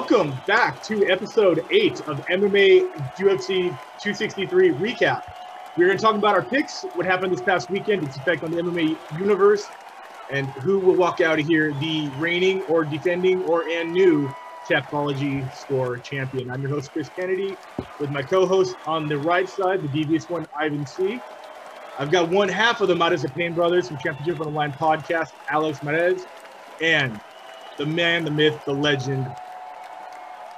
Welcome back to episode eight of MMA UFC 263 recap. We're going to talk about our picks, what happened this past weekend, its effect on the MMA universe, and who will walk out of here the reigning or defending or and new Tapology Score champion. I'm your host, Chris Kennedy, with my co-host on the right side, the devious one, Ivan C. I've got one half of the Mares of Pain brothers from Championship on the Line podcast, Alex Marez, and the man, the myth, the legend,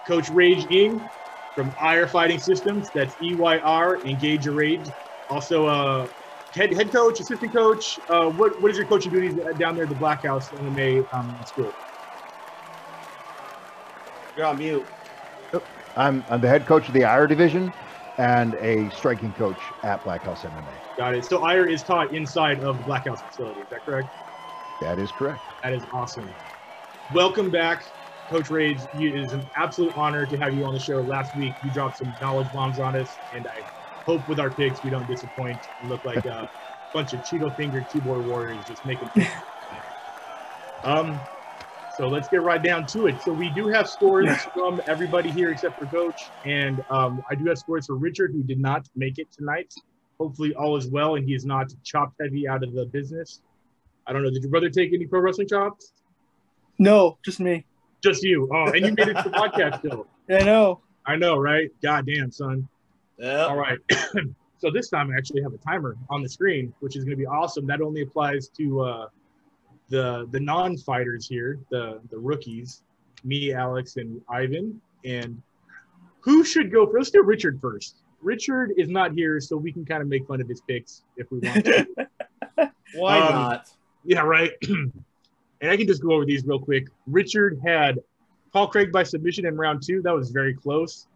Coach Rage Ing from IR Fighting Systems. That's EYR, Engage Your Rage. Also, uh, head head coach, assistant coach. Uh, what what is your coaching duties down there at the Black House MMA um, school? You're on mute. I'm, I'm the head coach of the IR division and a striking coach at Black House MMA. Got it. So IR is taught inside of the Black House facility. Is that correct? That is correct. That is awesome. Welcome back, Coach Rage. It is an absolute honor to have you on the show. Last week, you dropped some knowledge bombs on us, and I hope with our picks we don't disappoint and look like a bunch of Cheeto finger keyboard warriors just making. um, so let's get right down to it. So we do have scores from everybody here except for Coach, and um, I do have scores for Richard, who did not make it tonight. Hopefully, all is well, and he is not chopped heavy out of the business. I don't know. Did your brother take any pro wrestling chops? No, just me. Just you. Oh, and you made it to the podcast still. I know. I know, right? God damn, son. Yeah. All right. so this time I actually have a timer on the screen, which is going to be awesome. That only applies to uh, the the non-fighters here, the the rookies, me, Alex, and Ivan. And who should go first? Let's do Richard first. Richard is not here, so we can kind of make fun of his picks if we want to. Why Um, not? yeah, right. and I can just go over these real quick. Richard had Paul Craig by submission in round two. That was very close.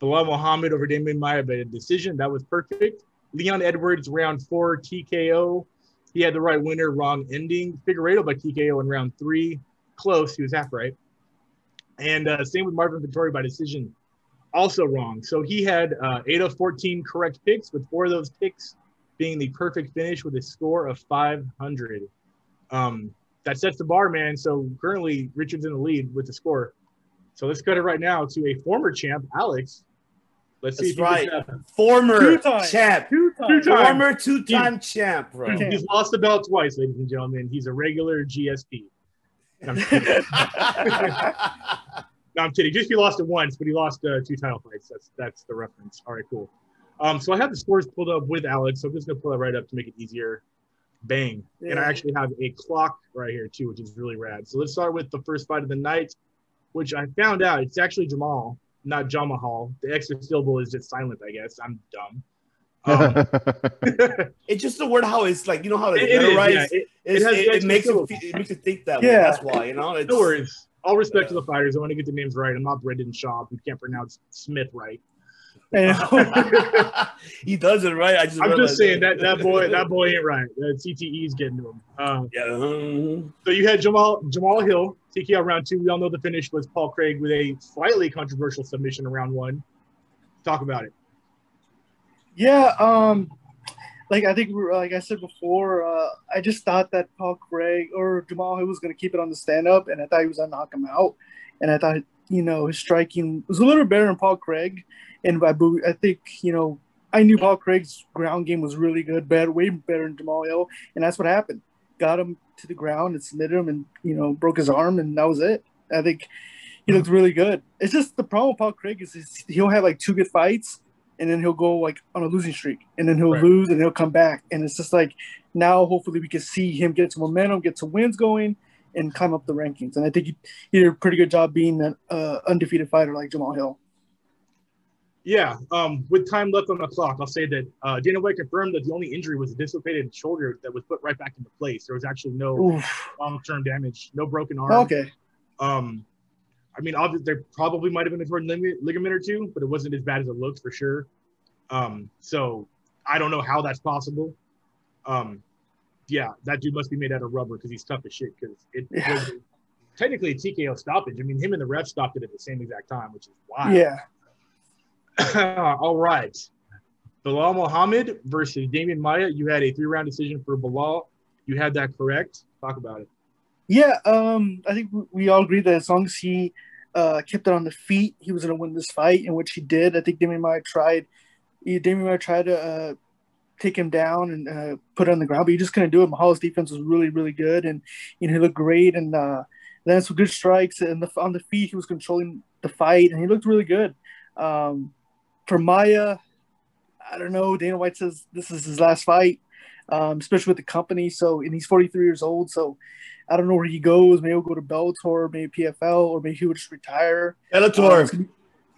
Belal Muhammad over Demian Maia by a decision. That was perfect. Leon Edwards, round four, TKO. He had the right winner, wrong ending. Figueiredo by TKO in round three. Close. He was half right. And uh, same with Marvin Vettori by decision. Also wrong. So he had uh, 8 of 14 correct picks, with four of those picks being the perfect finish with a score of 500. Um, that sets the bar, man. So currently, Richard's in the lead with the score. So let's cut it right now to a former champ, Alex. Let's see That's if he right. Former Two-time. champ. Two times. Two-time. Former two-time champ, bro. Okay. He's lost the belt twice, ladies and gentlemen. He's a regular GSP. No, I'm kidding. No, I'm kidding. Just he lost it once, but he lost uh, two title fights. That's that's the reference. All right, cool. Um, so I have the scores pulled up with Alex. So I'm just gonna pull that right up to make it easier. Bang. And I actually have a clock right here too, which is really rad. So let's start with the first fight of the night, which I found out it's actually Jamal, not Jamahal. The extra syllable is just silent, I guess. I'm dumb. Um, it's just the word how it's like you know how it- it's it is, yeah. It- It's- has it, it makes it, it makes it think that way. Yeah. That's why you know. It's, No worries. All respect to the fighters. I want to get the names right. I'm not Brendan Schaub, who can't pronounce Smith right. I know. he does it right. I just I'm just saying that that boy that boy ain't right. That CTE's getting to him. Um, Yeah. mhm. so you had Jamal Jamal Hill TKO round two. We all know the finish was Paul Craig with a slightly controversial submission in round one. Talk about it. yeah, um, like I think, like I said before, uh, I just thought that Paul Craig or Jamal Hill was going to keep it on the stand up, and I thought he was going to knock him out. And I thought, you know, his striking was a little better than Paul Craig. And by I think, you know, I knew Paul Craig's ground game was really good, better, way better than Jamal Hill, and that's what happened. Got him to the ground and submitted him, and you know, broke his arm, and that was it. I think he looked really good. It's just the problem with Paul Craig is, is he'll have like two good fights, and then he'll go like on a losing streak, and then he'll Right. lose, and he'll come back, and it's just like now hopefully we can see him get some momentum, get some wins going, and climb up the rankings. And I think he, he did a pretty good job being an uh, undefeated fighter like Jamal Hill. Yeah. Um, with time left on the clock, I'll say that uh, Dana White confirmed that the only injury was a dislocated shoulder that was put right back into place. There was actually no long-term damage, no broken arm. Okay. Um, I mean, obviously, there probably might have been a torn lig- ligament or two, but it wasn't as bad as it looked for sure. Um, so I don't know how that's possible. Um, yeah, that dude must be made out of rubber because he's tough as shit. Because it Yeah. was technically a TKO stoppage. I mean, him and the ref stopped it at the same exact time, which is wild. Yeah. All right. Belal Muhammad versus Demian Maia. You had a three-round decision for Belal. You had that correct. Talk about it. Yeah, um, I think we- all agree that as long as he uh, kept it on the feet, he was going to win this fight, in which he did. I think Demian Maia tried, he, Demian Maia tried to uh, take him down and uh, put it on the ground, but he just couldn't do it. Mahala's defense was really, really good, and you know he looked great and uh, landed some good strikes. And the, on the feet, he was controlling the fight, and he looked really good. Um, for Maia, I don't know. Dana White says this is his last fight, um, especially with the company. So, and he's 43 years old. So, I don't know where he goes. Maybe he'll go to Bellator, maybe PFL, or maybe he would just retire. Bellator. Um, it's, gonna be,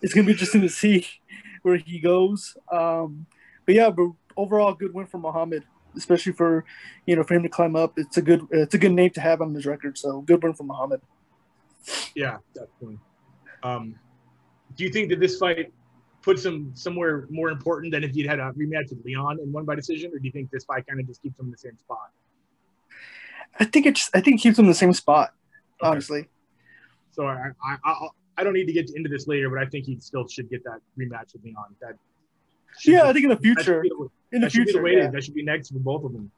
it's gonna be interesting to see where he goes. Um, but yeah, but overall, good win for Muhammad, especially for you know for him to climb up. It's a good it's a good name to have on his record. So good win for Muhammad. Yeah, definitely. Um, do you think that this fight puts him somewhere more important than if he'd had a rematch with Leon and won by decision, or do you think this fight kind of just keeps him in the same spot? I think it's I think it keeps him in the same spot. Okay. Honestly, So I, I, I, I don't need to get into this later, but I think he still should get that rematch with Leon. That yeah, be- I think in the future, the- in the future, way yeah. that should be next for both of them,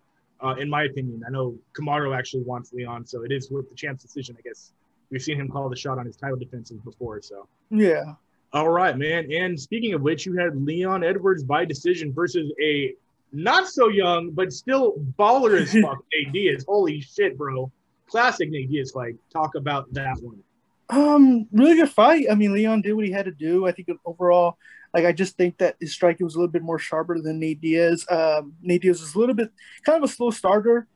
uh, in my opinion. I know Kamaru actually wants Leon, so it is with the champ's decision. I guess we've seen him call the shot on his title defenses before. So yeah. All right, man. And speaking of which, you had Leon Edwards by decision versus a not so young but still baller as fuck Nate Diaz. Holy shit, bro! Classic Nate Diaz. Like talk about that one. Um, really good fight. I mean, Leon did what he had to do. I think overall, like I just think that his striking was a little bit more sharper than Nate Diaz. Um, Nate Diaz was a little bit kind of a slow starter.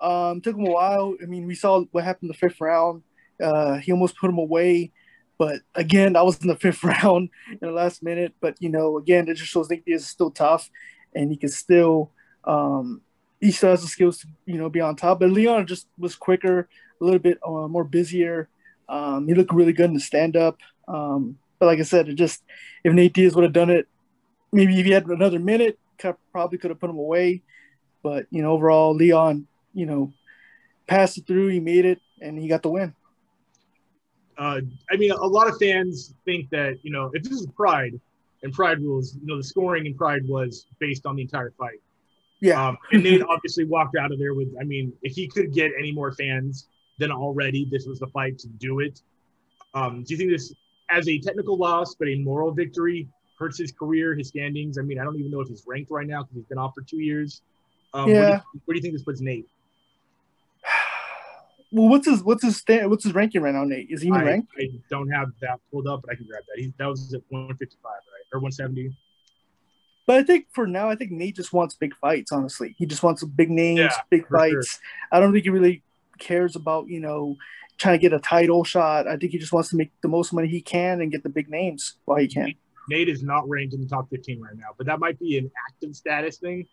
Um, took him a while. I mean, we saw what happened in the fifth round. Uh, he almost put him away, but again, I was in the fifth round in the last minute. But you know, again, it just shows Nate Diaz is still tough, and he can still, um, he still has the skills to you know be on top. But Leon just was quicker, a little bit uh, more busier. Um, he looked really good in the stand up. Um, but like I said, it just if Nate Diaz would have done it, maybe if he had another minute, probably could have put him away. But you know, overall, Leon, you know, passed it through. He made it, and he got the win. Uh, I mean, a lot of fans think that you know if this is Pride and Pride rules, you know, the scoring in Pride was based on the entire fight. Yeah, Um, and Nate obviously walked out of there with, I mean, if he could get any more fans than already, this was the fight to do it. Um, do you think this, as a technical loss, but a moral victory, hurts his career, his standings? I mean, I don't even know if he's ranked right now because he's been off for two years. Um, where, do Yeah. you, where do you think this puts Nate? Well, what's his what's his stand, what's his ranking right now, Nate? Is he even I, ranked? I don't have that pulled up, but I can grab that. He, that was at 155, right? Or 170. But I think for now, I think Nate just wants big fights. Honestly, he just wants big names, Yeah, big for sure. fights. I don't think he really cares about you know trying to get a title shot. I think he just wants to make the most money he can and get the big names while he can. Nate is not ranked in the top 15 right now, but that might be an active status thing.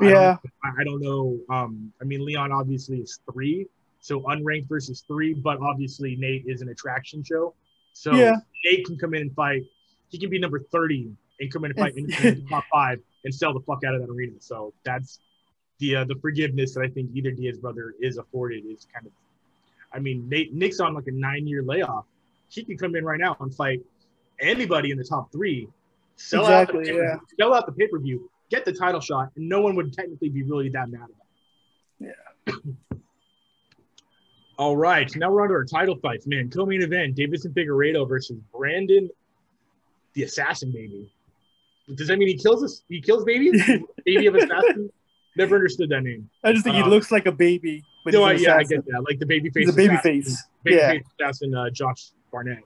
I don't- Yeah, I I don't know. Um, I mean, Leon obviously is three, so unranked versus three, but obviously Nate is an attraction show. So Yeah. Nate can come in and fight. He can be number 30 and come in and fight in the top five and sell the fuck out of that arena. So that's the uh, the forgiveness that I think either Diaz brother is afforded is kind of. I mean, Nate Nick's on like a nine year layoff. He can come in right now and fight anybody in the top three. Sell out Exactly, the yeah. sell out the pay per view, get the title shot, and no one would technically be really that mad about it. Yeah. All right, now we're on to our title fights, man. Co-main event: Davidson Figueiredo versus Brandon, the assassin baby. Does that mean he kills us? He kills babies? baby of assassin? Never understood that name. I just think he Um, looks like a baby. But no, I, he's an yeah, I get that. Like the baby face. The baby assassin- face. Baby Yeah. face assassin uh, Josh Barnett.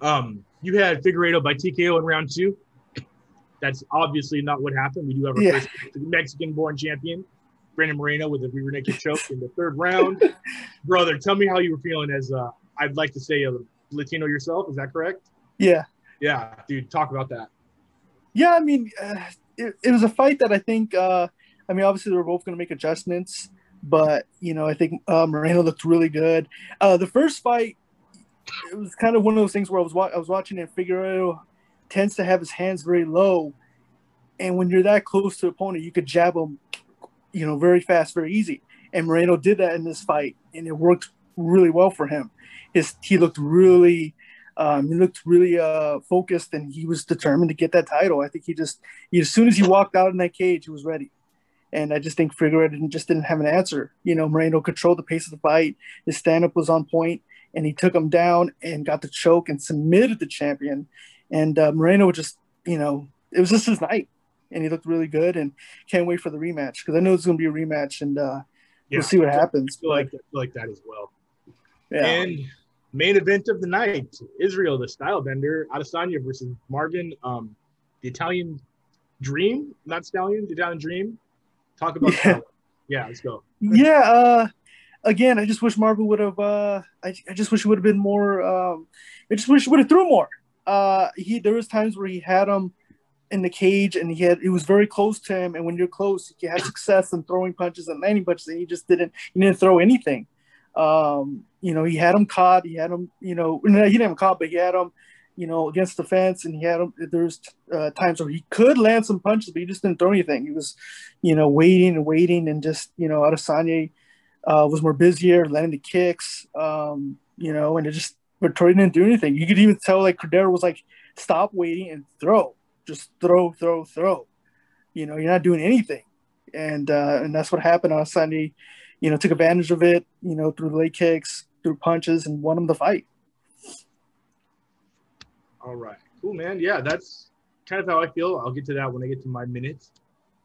Um, you had Figueiredo by TKO in round two. That's obviously not what happened. We do have our Yeah. first Mexican-born champion, Brandon Moreno, with a rear naked choke in the third round. Brother, tell me how you were feeling as uh, I'd like to say a Latino yourself. Is that correct? Yeah. Yeah, dude. Talk about that. Yeah, I mean, uh, it, it was a fight that I think. Uh, I mean, obviously they were both going to make adjustments, but you know, I think uh, Moreno looked really good. Uh, the first fight, it was kind of one of those things where I was wa- I was watching it. Figueroa tends to have his hands very low, and when you're that close to the opponent, you could jab him, you know, very fast, very easy. And Moreno did that in this fight, and it worked really well for him. His he looked really um, he looked really uh, focused and he was determined to get that title. I think he just, he, as soon as he walked out in that cage, he was ready. And I just think Figueroa didn't, just didn't have an answer. You know, Moreno controlled the pace of the fight. His stand up was on and he took him down and got the choke and submitted the champion. And uh, Moreno just, you know, it was just his night, and he looked really good. And can't wait for the rematch because I know it's going to be a rematch, and uh, Yeah. we'll see what happens. I feel like I feel like that as well. yeah. And main event of the night: Israel, the style bender, Adesanya versus Marvin, um, the Italian Dream, not Stallion, the Italian Dream. Talk about Yeah. that. Yeah, let's go. yeah uh again i just wish marvel would have uh I, I just wish it would have been more um i just wish he would have threw more uh he there was times where he had him in the cage and he had he was very close to him and when you're close you have success in throwing punches and landing punches and he just didn't he didn't throw anything. Um you know he had him caught he had him you know no, he didn't have him caught but he had him you know against the fence and he had him there's uh, times where he could land some punches but he just didn't throw anything. He was you know waiting and waiting and just you know Adesanya uh, was more busier, landing the kicks, um, you know, and it just, but Tori didn't do anything. You could even tell like Cordeiro was like, stop waiting and throw, just throw, throw, throw. You know, you're not doing anything, and uh, and that's what happened on Sunday. You know, took advantage of it. You know, through leg kicks, through punches, and won him the fight. All right, cool, man. Yeah, that's kind of how I feel. I'll get to that when I get to my minutes.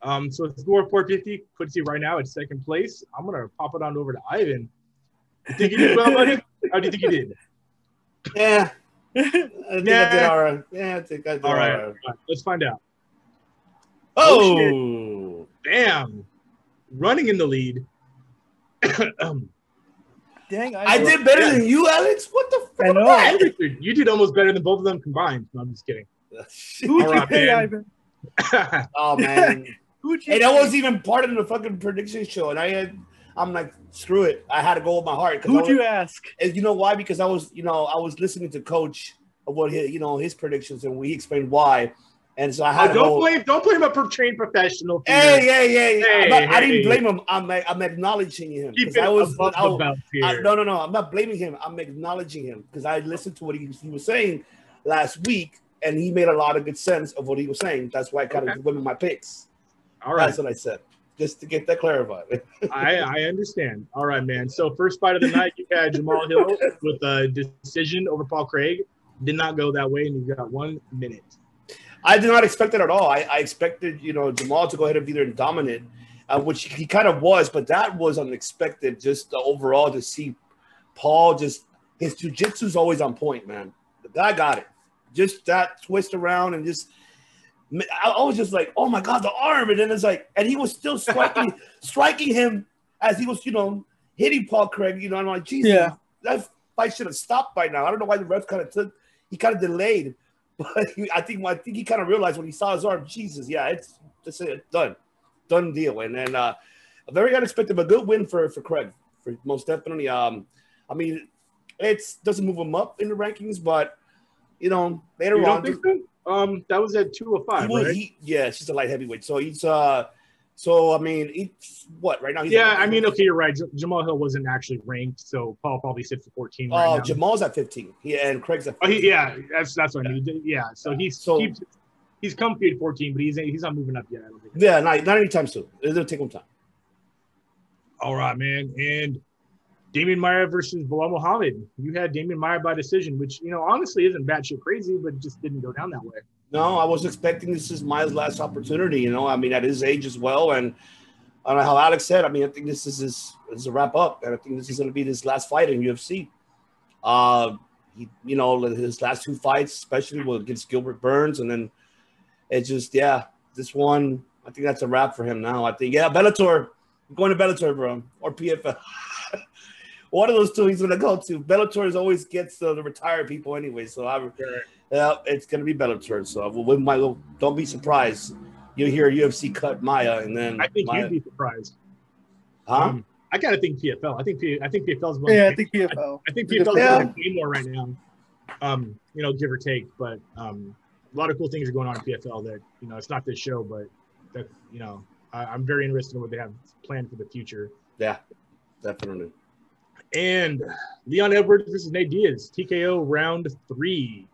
Um, so the score 450 puts you right now at second place. I'm gonna pop it on over to Ivan. You think you did well, buddy? How do you think you did? Yeah. I think I did all right. Yeah, I think I did All all right, all right, let's find out. Oh, damn! running in the lead. um, Dang, I did better Yeah. than you, Alex. What the fuck? I know. you did almost better than both of them combined. No, I'm just kidding. Who'd All you right, pay. Ivan? Oh man. Who'd you Hey, that wasn't even part of the fucking prediction show, and I had, I'm like, screw it. I had to go with my heart. 'cause I Who'd was- you ask? And you know why? Because I was, you know, I was listening to Coach of what he, you know, his predictions, and we explained why. And so I had oh, to don't go. blame don't blame a per- trained professional. for Hey, your- yeah, yeah, yeah. I'm Hey, I didn't blame him. I'm, I'm acknowledging him. 'cause keep it I was, above I, the here. I- no, no, no. I'm not blaming him. I'm acknowledging him because I listened to what he, he was saying last week, and he made a lot of good sense of what he was saying. That's why I kind Okay. of went with my picks. All right, That's what I said, just to get that clarified. I, I understand. All right, man. So first fight of the night, you had Jamal Hill with a decision over Paul Craig. Did not go that way, and you got one minute. I did not expect it at all. I, I expected, you know, Jamal to go ahead and be there and dominate, uh, which he kind of was, but that was unexpected. Just uh, overall to see Paul just his jujitsu is always on point, man. The guy got it. Just that twist around and just. I I was just like, oh my god, the arm, and then it's like, and he was still striking, striking him as he was, you know, hitting Paul Craig. You know, I'm like, Jesus, Yeah. that fight should have stopped by now. I don't know why the ref kind of took, he kind of delayed. But he, I think I think he kind of realized when he saw his arm, Jesus, yeah, it's that's it, done, done deal. And then uh, a very unexpected but good win for for Craig, for most definitely. Um, I mean, it doesn't move him up in the rankings, but you know later You on, don't think so? Um, that was at two oh he five, will- right? he- yeah, she's a light heavyweight, so he's uh, so I mean, he's what right now? He's Yeah, I mean, okay, you're right. J- Jamal Hill wasn't actually ranked, so Paul probably sits at 14 right Oh, now. Jamal's at 15. Yeah, and Craig's at. Oh, he, yeah, that's that's what I mean. Yeah, so he's So- he's, he's comfy at 14, but he's he's not moving up yet. I don't think. Yeah, not, not anytime soon. It'll take him time. All right, man. And Demian Maia versus Belal Muhammad. You had Demian Maia by decision, which you know honestly isn't batshit crazy, but just didn't go down that way. No, I was expecting this is Miles' last opportunity. You know, I mean, at his age as well, and I don't know how Alex said. I mean, I think this is his this is a wrap up, and I think this is going to be his last fight in UFC. Uh, he, you know, his last two fights, especially with against Gilbert Burns, and then it just, yeah, this one, I think that's a wrap for him now. I think, yeah, Bellator, I'm going to Bellator, bro, or PFL. One of those two he's going to go to. Bellator is always gets uh, the retired people anyway, so I. Yeah, it's gonna be Bellator. So we we might don't be surprised. You hear UFC cut Maia, and then I think Maia, you'd be surprised. huh? Um, I kind of think PFL. I think P, I think PFL's going. Yeah, I think PFL. I think Yeah. PFL's Yeah. going to pay more right now. Um, you know, give or take, but um, a lot of cool things are going on in PFL that you know it's not this show, but that you know I, I'm very interested in what they have planned for the future. Yeah, definitely. And Leon Edwards versus Nate Diaz, TKO round three.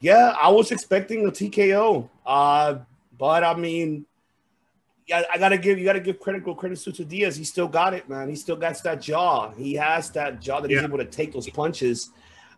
Yeah, I was expecting a TKO, uh, but I mean, yeah, I gotta give you gotta give critical credit to Diaz. He still got it, man. He still got that jaw. He has that jaw that he's able to take those punches,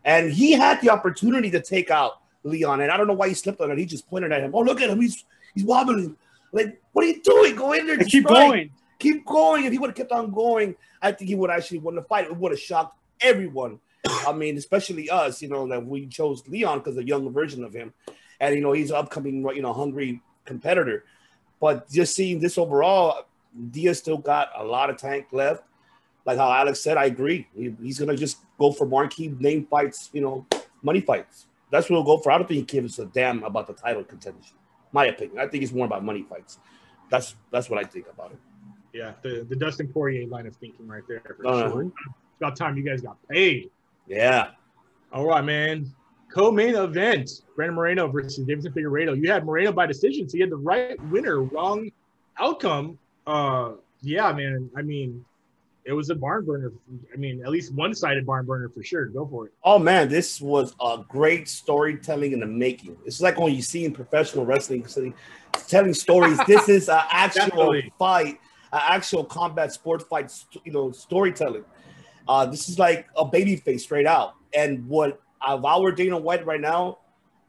and he had the opportunity to take out Leon. And I don't know why he slipped on it. He just pointed at him. Oh, look at him. He's he's wobbling. Like, what are you doing? Go in there. And keep going. Keep going. If he would have kept on going, I think he would actually won the fight. It would have shocked everyone. I mean, especially us. You know that we chose Leon because a younger version of him, and you know he's an upcoming, you know, hungry competitor. But just seeing this overall, Diaz still got a lot of tank left. Like how Alex said, I agree. He- he's gonna just go for marquee name fights, you know, money fights. That's what he'll go for. I don't think he gives a damn about the title contention. My opinion. I think it's more about money fights. That's that's what I think about it. Yeah, the, the Dustin Poirier line of thinking right there for Uh-huh. sure. It's about time you guys got paid. Yeah. All right, man. Co-main event: Brandon Moreno versus Davidson Figueiredo. You had Moreno by decision, so you had the right winner, wrong outcome. Uh, yeah, man. I mean, it was a barn burner. I mean, at least one-sided barn burner for sure. Go for it. Oh man, this was a great storytelling in the making. It's like when you see in professional wrestling, telling stories. this is an actual Definitely. fight, actual combat sport fight. You know, storytelling. Uh, this is like a baby face straight out. And what if I were Dana White right now,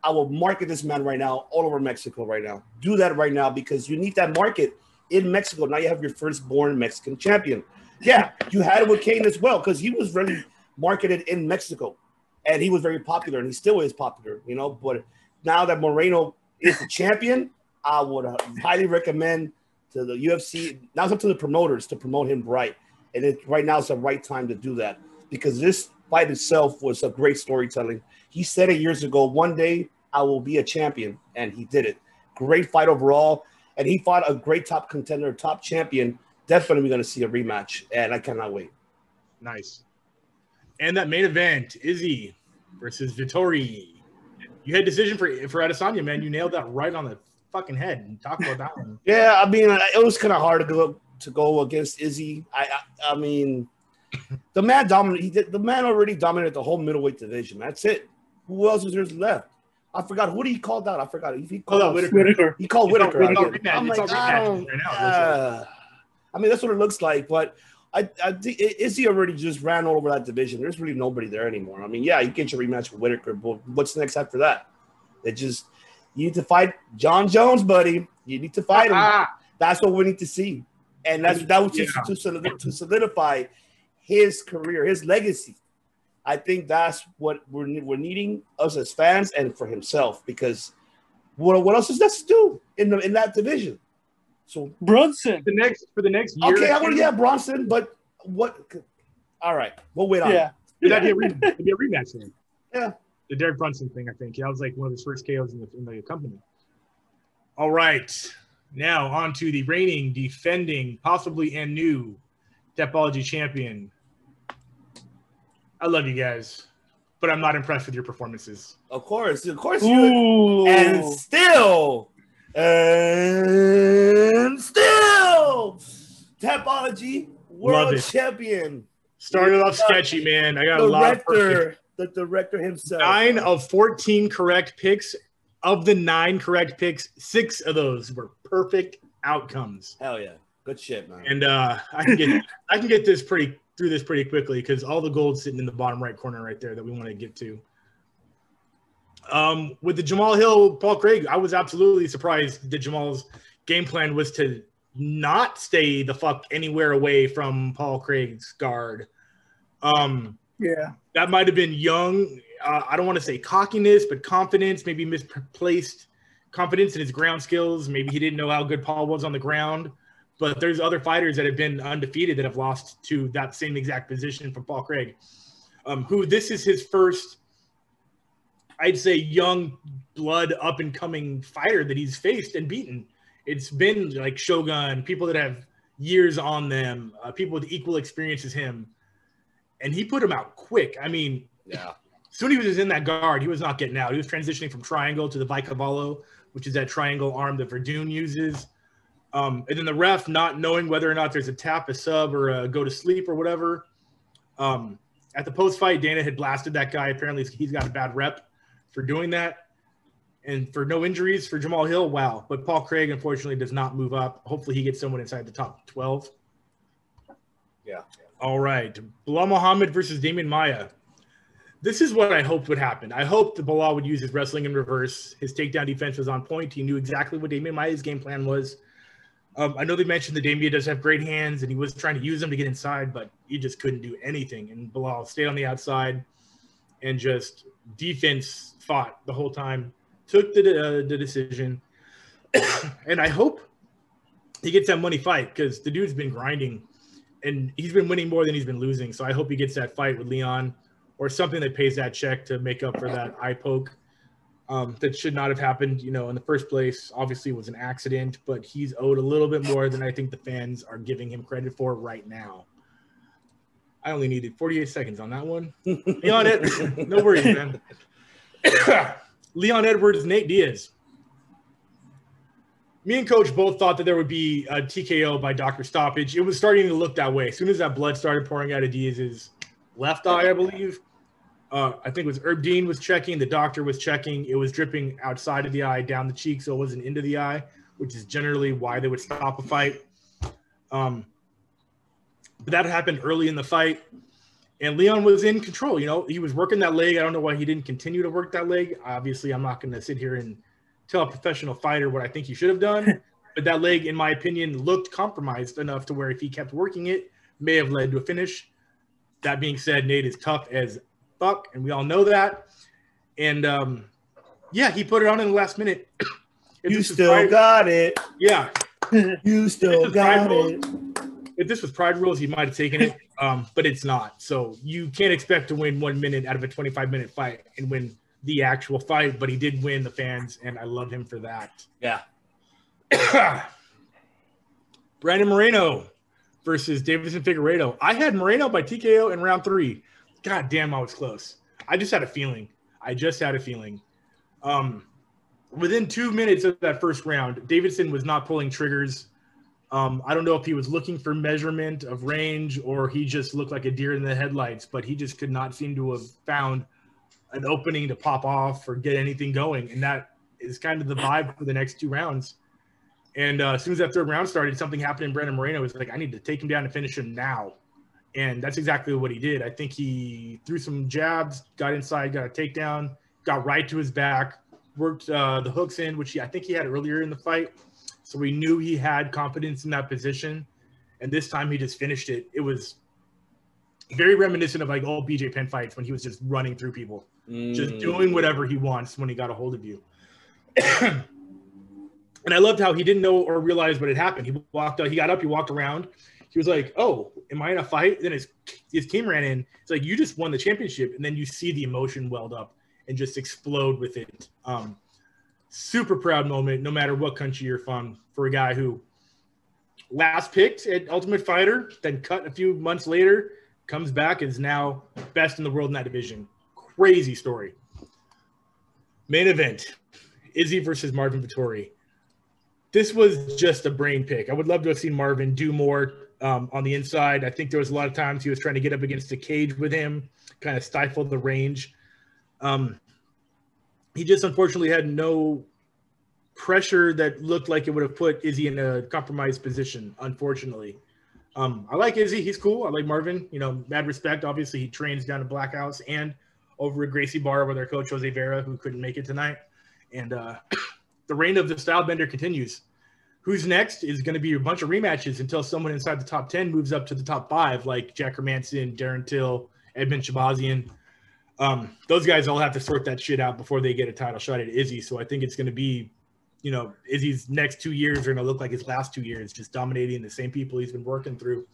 I will market this man right now all over Mexico right now. Do that right now because you need that market in Mexico. Now you have your firstborn Mexican champion. Yeah, you had it with Cain as well because he was really marketed in Mexico and he was very popular and he still is popular, you know. But now that Moreno is the champion, I would uh, highly recommend to the UFC. Now it's up to the promoters to promote him right, and it right now is the right time to do that because this fight itself was a great storytelling. He said it years ago. One day I will be a champion, and he did it. Great fight overall, and he fought a great top contender, top champion. Definitely going to see a rematch, and I cannot wait. Nice. And that main event: Izzy versus Vettori. You had decision for for Adesanya, man. You nailed that right on the fucking head. And talk about that one. Yeah, I mean, it was kind of hard to go to go against Izzy. I, I, I mean, the man dominated. He the man already dominated the whole middleweight division. That's it. Who else is there left? I forgot who did he called out. I forgot. He called out out Whittaker. Whittaker. He called It's all- Whittaker. it's all out. rematch- I'm it's like, all I don't. right now. uh, I mean, that's what it looks like. But I, I think Izzy already just ran all over that division. There's really nobody there anymore. I mean, yeah, you get your rematch with Whittaker, but what's next after that? It just you need to fight Jon Jones, buddy. You need to fight him. Ah, That's what we need to see, and that's that was just Yeah. to, solid- to solidify his career, his legacy. I think that's what we're, we're needing us as fans and for himself because what what else is that to do in the in that division? So Brunson. the next for the next year. okay, I want to yeah Brunson, but what? All right, we'll wait on. it. Yeah. That'd be a, re- it'd be a rematch then. Yeah. The Derek Brunson thing, I think. That was like one of his first KOs in the, in the company. All right. Now on to the reigning, defending, possibly and new Tapology champion. I love you guys, but I'm not impressed with your performances. Of course, of course. You, and still, and still, Tapology Love World it. Champion, Started off sketchy, man. I got a lot of perfect. Director, the director himself. Nine of 14 correct picks. Of the nine correct picks, six of those were perfect outcomes. Hell yeah, good shit, man. and uh, I can get I can get this pretty through this pretty quickly because all the gold's sitting in the bottom right corner right there that we want to get to. Um, with the Jamal Hill, Paul Craig, I was absolutely surprised that Jamal's game plan was to not stay the fuck anywhere away from Paul Craig's guard. Um, Yeah. That might have been young. Uh, I don't want to say cockiness, but confidence, maybe misplaced confidence in his ground skills. Maybe he didn't know how good Paul was on the ground. But there's other fighters that have been undefeated that have lost to that same exact position from Paul Craig, um, who this is his first, I'd say, young blood up and coming fighter that he's faced and beaten. It's been like Shogun, people that have years on them, uh, people with equal experience as him and he put him out quick. I mean, yeah, soon he was in that guard, he was not getting out. He was transitioning from triangle to the Vicavallo, which is that triangle arm that Verdun uses. Um, and then the ref not knowing whether or not there's a tap, a sub, or a go to sleep or whatever. Um, at the post fight, Dana had blasted that guy. Apparently, he's got a bad rep for doing that. And for no injuries for Jamal Hill, wow. But Paul Craig, unfortunately, does not move up. Hopefully, he gets someone inside the top 12. Yeah. All right. Belal Muhammad versus Demian Maia. This is what I hoped would happen. I hoped that Belal would use his wrestling in reverse. His takedown defense was on point. He knew exactly what Demian Maia's game plan was. Um, I know they mentioned that Demian does have great hands and he was trying to use them to get inside, but he just couldn't do anything. And Belal stayed on the outside and just defense fought the whole time, took the, uh, the decision. and I hope he gets that money fight because the dude's been grinding and he's been winning more than he's been losing. So I hope he gets that fight with Leon or something that pays that check to make up for that eye poke um, that should not have happened. You know, in the first place, obviously it was an accident, but he's owed a little bit more than I think the fans are giving him credit for right now. I only needed 48 seconds on that one. Leon, Ed- no worries, man. Leon Edwards, Nate Diaz. Me and Coach both thought that there would be a TKO by doctor stoppage. It was starting to look that way. As soon as that blood started pouring out of Diaz's left eye, I believe, uh, I think it was Herb Dean was checking. The doctor was checking. It was dripping outside of the eye, down the cheek, so it wasn't into the eye, which is generally why they would stop a fight. Um, but that happened early in the fight, and Leon was in control. You know, he was working that leg. I don't know why he didn't continue to work that leg. Obviously, I'm not going to sit here and tell a professional fighter what I think he should have done. but that leg, in my opinion, looked compromised enough to where if he kept working it, may have led to a finish. That being said, Nate is tough as fuck, and we all know that. And um, yeah, he put it on in the last minute. You still Pride- got it. yeah. You still got Rules. it. If this was Pride rules, he might have taken it, um, but it's not. So you can't expect to win one minute out of a 25 minute fight and win the actual fight. But he did win the fans, and I love him for that. Yeah. Brandon Moreno versus Davidson Figueiredo. I had Moreno by TKO in round three. God damn, I was close. I just had a feeling. I just had a feeling. Um, within two minutes of that first round, Davidson was not pulling triggers. Um, I don't know if he was looking for measurement of range or he just looked like a deer in the headlights, but he just could not seem to have found an opening to pop off or get anything going. And that is kind of the vibe for the next two rounds. And uh, as soon as that third round started, something happened in Brandon Moreno. was like, I need to take him down and finish him now. And that's exactly what he did. I think he threw some jabs, got inside, got a takedown, got right to his back, worked uh, the hooks in, which he, I think he had earlier in the fight. So we knew he had confidence in that position. And this time he just finished it. It was very reminiscent of like old BJ Penn fights when he was just running through people, just Mm. doing whatever he wants when he got a hold of you. and I loved how he didn't know or realize what had happened. He walked out, he got up, he walked around. He was like, "Oh, am I in a fight?" Then his his team ran in. It's like you just won the championship, and then you see the emotion welled up and just explode with it. Um, super proud moment, no matter what country you're from, for a guy who last picked at Ultimate Fighter, then cut a few months later, comes back and is now best in the world in that division. Crazy story. Main event: Izzy versus Marvin Vettori. This was just a brain pick. I would love to have seen Marvin do more um, on the inside. I think there was a lot of times he was trying to get up against the cage with him, kind of stifle the range. Um, he just unfortunately had no pressure that looked like it would have put Izzy in a compromised position, unfortunately. Um, I like Izzy. He's cool. I like Marvin. You know, mad respect. Obviously, he trains down at Black House and over at Gracie Bar with our coach, Jose Vera, who couldn't make it tonight. And uh, the reign of the style bender continues. Who's next is going to be a bunch of rematches until someone inside the top 10 moves up to the top five, like Jack Hermansson, Darren Till, Edmund Shahbazyan. Um, those guys all have to sort that shit out before they get a title shot at Izzy. So I think it's going to be, you know, Izzy's next two years are going to look like his last two years, just dominating the same people he's been working through.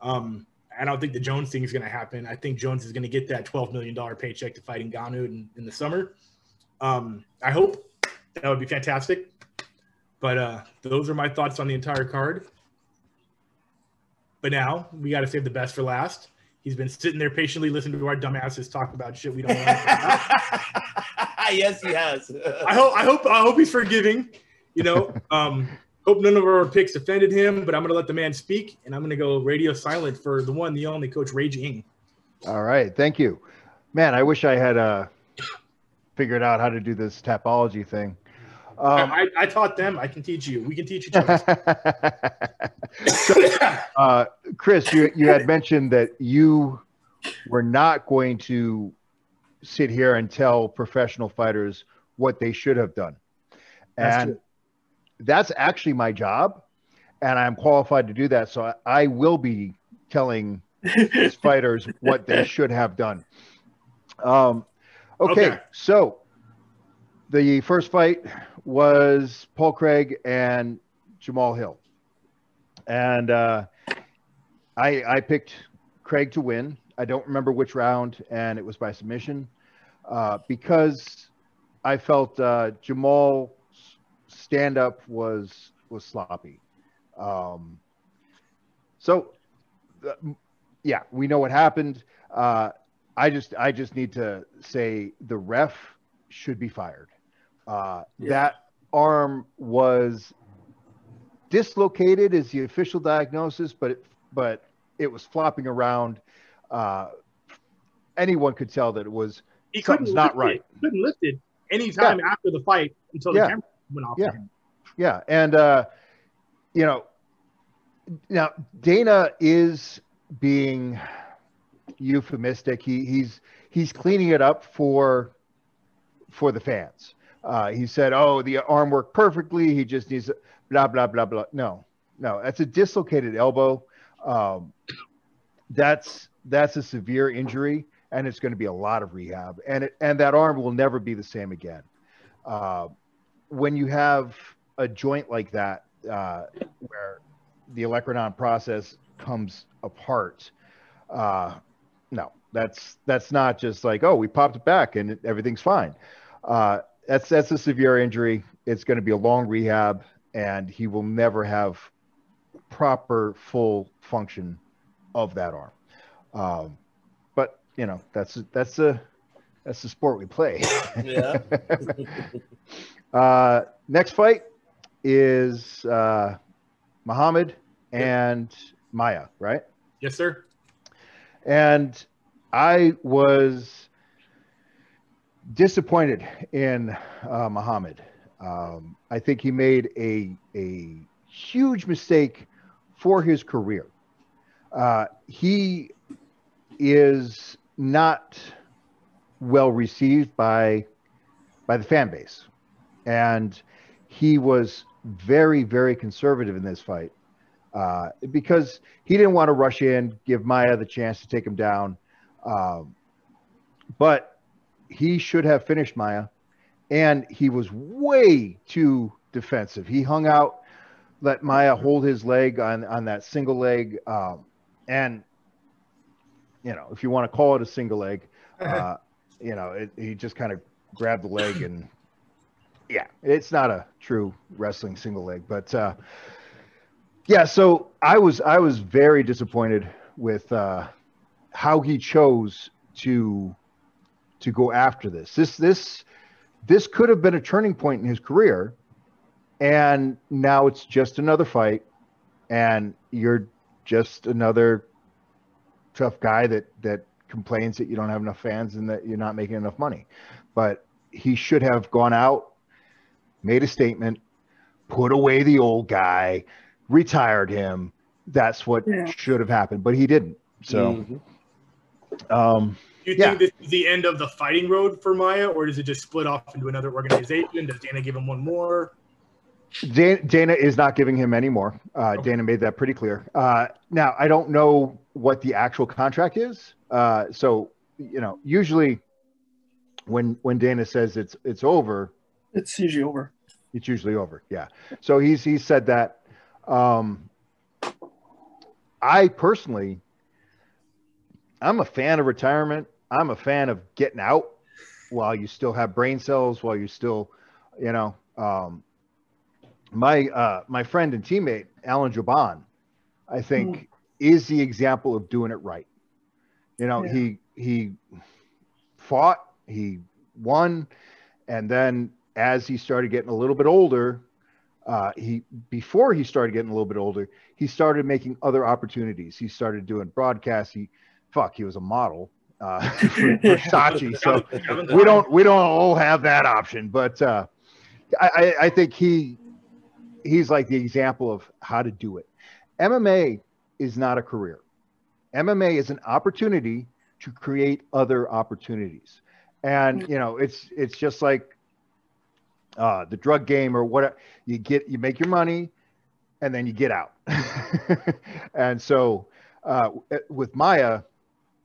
Um, I don't think the Jones thing is going to happen. I think Jones is going to get that $12 million paycheck to fight Ngannou in, in the summer. Um, I hope that would be fantastic. But uh, those are my thoughts on the entire card. But now we got to save the best for last. He's been sitting there patiently listening to our dumbasses talk about shit we don't about. yes, he has. I hope I hope I hope he's forgiving. You know, um, hope none of our picks offended him, but I'm gonna let the man speak, and I'm gonna go radio silent for the one, the only Coach Rage Ing. All right, thank you, man. I wish I had uh, figured out how to do this Tapology thing. Um, I, I taught them. I can teach you. We can teach each other. so, uh, Chris, you, you had mentioned that you were not going to sit here and tell professional fighters what they should have done. That's And true. That's actually my job. And I'm qualified to do that. So I, I will be telling these fighters what they should have done. Um, okay, Okay. so the first fight was Paul Craig and Jamal Hill, and uh, I I picked Craig to win. I don't remember which round, and it was by submission uh, because I felt uh, Jamal's stand up was was sloppy. Um, so, uh, yeah, we know what happened. Uh, I just I just need to say the ref should be fired. Uh, Yeah. That arm was dislocated is the official diagnosis, but it, but it was flopping around. Uh, anyone could tell that it was He Something's lift right. It. He couldn't lift it anytime after the fight until the Yeah. camera went off. Yeah. Yeah, and uh, you know, now Dana is being euphemistic. He he's he's cleaning it up for for the fans. Uh, he said, "Oh, the arm worked perfectly. He just needs blah blah blah blah." No, no, that's a dislocated elbow. Um, that's that's a severe injury, and it's going to be a lot of rehab. And it, and that arm will never be the same again. Uh, when you have a joint like that, uh, where the olecranon process comes apart, uh, no, that's that's not just like oh we popped it back and everything's fine. Uh, that's that's a severe injury. It's going to be a long rehab, and he will never have proper full function of that arm. Um, but you know that's that's a that's the sport we play. Yeah. uh, next fight is uh, Muhammad and Maia, right? Yes, sir. And I was disappointed in uh, Muhammad. Um, I think he made a a huge mistake for his career. Uh, he is not well received by by the fan base, and he was very very conservative in this fight uh, because he didn't want to rush in, give Maia the chance to take him down. Um, but he should have finished Maia, and he was way too defensive. He hung out, let Maia hold his leg on on that single leg, um, and you know if you want to call it a single leg, uh, you know it, he just kind of grabbed the leg and yeah, it's not a true wrestling single leg, but. Uh, yeah, so I was I was very disappointed with uh, how he chose to to go after this. This this this could have been a turning point in his career, and now it's just another fight, and you're just another tough guy that that complains that you don't have enough fans and that you're not making enough money. But he should have gone out, made a statement, put away the old guy, retired him. That's what Yeah. should have happened, but he didn't. So, Mhm. um, Do you Yeah. think this is the end of the fighting road for Maia, or does it just split off into another organization? Does Dana give him one more? Dana, Dana is not giving him any more. Uh, Okay. Dana made that pretty clear. Uh, now, I don't know what the actual contract is. Uh, so, you know, usually when when Dana says it's it's over, It's usually over. it's usually over. Yeah. So he's he said that. Um, I personally, I'm a fan of retirement. I'm a fan of getting out while you still have brain cells, while you still, you know, um, my uh, my friend and teammate Alan Jouban, I think, is the example of doing it right. You know, Yeah. he he fought, he won, and then as he started getting a little bit older, uh, he before he started getting a little bit older, he started making other opportunities. He started doing broadcasts. He fuck, he was a model. uh, for Versace. So we don't we don't all have that option, but uh, I, I I think he he's like the example of how to do it. MMA is not a career. MMA is an opportunity to create other opportunities, and you know it's it's just like uh, the drug game or what you get you make your money and then you get out. And so uh, with Maia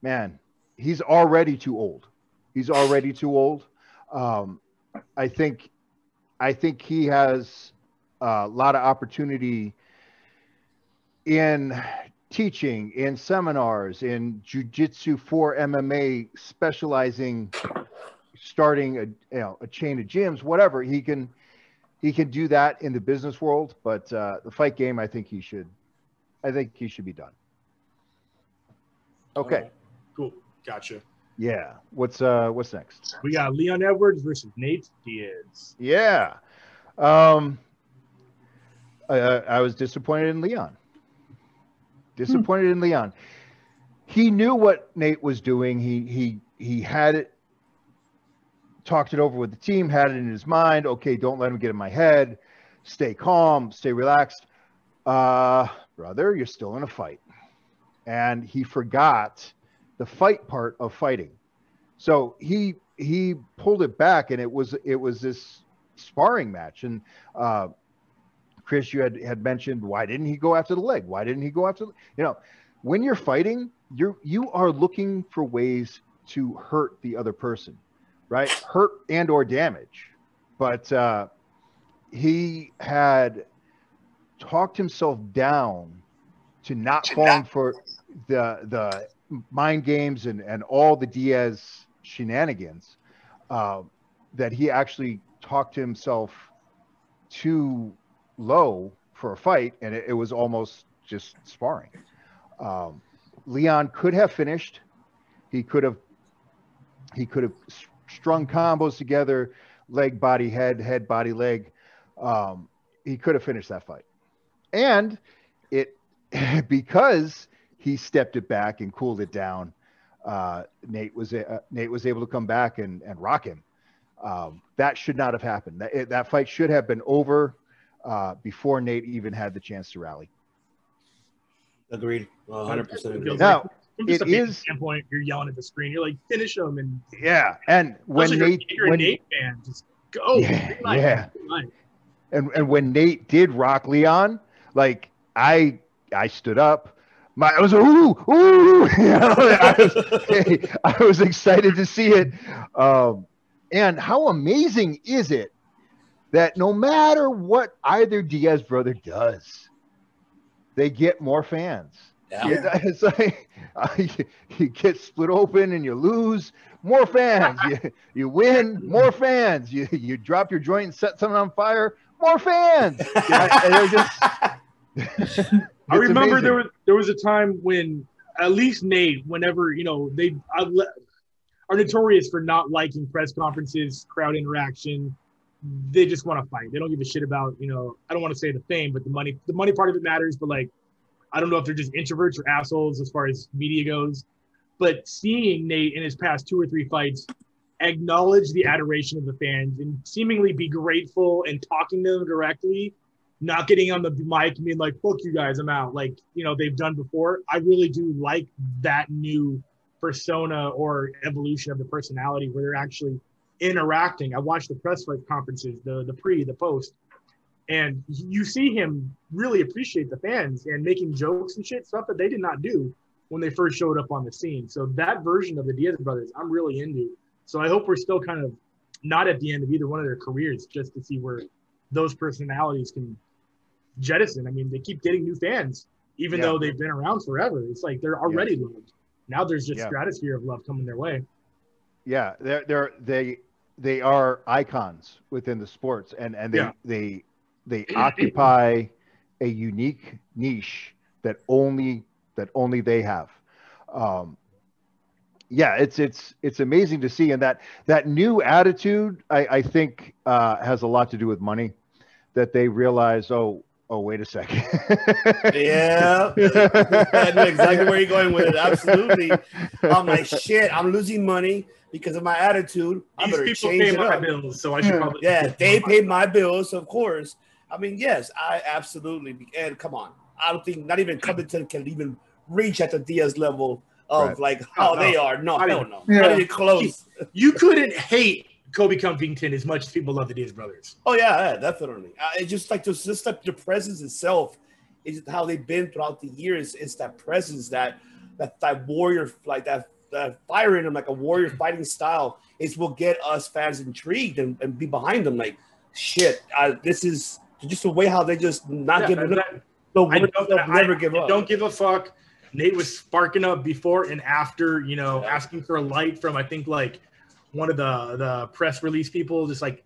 man he's already too old. He's already too old. Um, i think i think he has a lot of opportunity in teaching in seminars in jiu-jitsu for mma specializing starting a you know a chain of gyms, whatever. He can he can do that in the business world, but uh, the fight game, I think he should. I think he should be done. Okay. Cool. Gotcha. Yeah. What's uh what's next? We got Leon Edwards versus Nate Diaz. Yeah. Um I, I was disappointed in Leon. Disappointed hmm. in Leon. He knew what Nate was doing. He he he had it talked it over with the team, had it in his mind. Okay, don't let him get in my head. Stay calm, stay relaxed. Uh, brother, you're still in a fight. And he forgot the fight part of fighting. So he he pulled it back, and it was it was this sparring match. And uh, Chris, you had had mentioned why didn't he go after the leg? Why didn't he go after the, you know when you're fighting, you're you are looking for ways to hurt the other person right? Hurt and or damage. But uh, he had talked himself down to not to falling not- for the the mind games and, and all the Diaz shenanigans uh, that he actually talked himself too low for a fight, and it, it was almost just sparring. Um, Leon could have finished. He could have he could have strung combos together, leg, body, head, head, body, leg. Um, he could have finished that fight. And it, because he stepped it back and cooled it down, uh, Nate was uh, Nate was able to come back and, and rock him. Um, that should not have happened. That, that fight should have been over uh, before Nate even had the chance to rally. Agreed. 100% agreed. Now, from just it a standpoint, you're yelling at the screen. You're like, finish them, and yeah. And when Nate, you're, when, Nate fan, just go. Yeah, yeah. And and when Nate did rock Leon, like I I stood up. My, I was ooh ooh. You know, I, was, I was excited to see it. Um, and how amazing is it that no matter what either Diaz brother does, they get more fans. Yeah. It's like uh, you, you, get split open and you lose. More fans. you, you win. More fans. You you drop your joint and set something on fire. More fans. Yeah, just, I remember amazing. there was there was a time when at least Nate, whenever you know they are notorious for not liking press conferences, crowd interaction. They just want to fight. They don't give a shit about you know. I don't want to say the fame, but the money. The money part of it matters. But like I don't know if they're just introverts or assholes as far as media goes, but seeing Nate in his past two or three fights acknowledge the adoration of the fans and seemingly be grateful and talking to them directly, not getting on the mic and being like, fuck you guys, I'm out, like, you know, they've done before. I really do like that new persona or evolution of the personality where they're actually interacting. I watched the press conferences, the the pre, the post, and you see him really appreciate the fans and making jokes and shit, stuff that they did not do when they first showed up on the scene. So that version of the Diaz brothers, I'm really into. So I hope we're still kind of not at the end of either one of their careers, just to see where those personalities can jettison. I mean, they keep getting new fans, even yeah. though they've been around forever. It's like they're already yeah. loved. Now there's just yeah. stratosphere of love coming their way. Yeah, they're they're they they are icons within the sports, and and they they they occupy a unique niche that only that only they have. Um, yeah, it's it's it's amazing to see, and that that new attitude, I, I think, uh, has a lot to do with money. That they realize, oh, oh wait a second. Yeah, I know exactly where you're going with it. Absolutely. I'm like, shit, I'm losing money because of my attitude. These people pay my up. bills, so I should Yeah. probably. Yeah, they pay my bills, of course. I mean, yes, I absolutely. And come on, I don't think not even Covington can even reach at the Diaz level of Right. like how No, they no. are. No, Not hell even. no, Yeah. not even close. You couldn't hate Colby Covington as much as people love the Diaz brothers. Oh yeah, yeah definitely. Uh, it's just like just, just like the presence itself is how they've been throughout the years. It's that presence that that that warrior like that that fire in them like a warrior fighting style is will get us fans intrigued and, and be behind them. Like shit, uh, this is just the way how they just not Yeah, giving up. The I don't, never I give up. don't give a fuck. Nate was sparking up before and after, you know, Yeah. asking for a light from I think like one of the the press release people, just like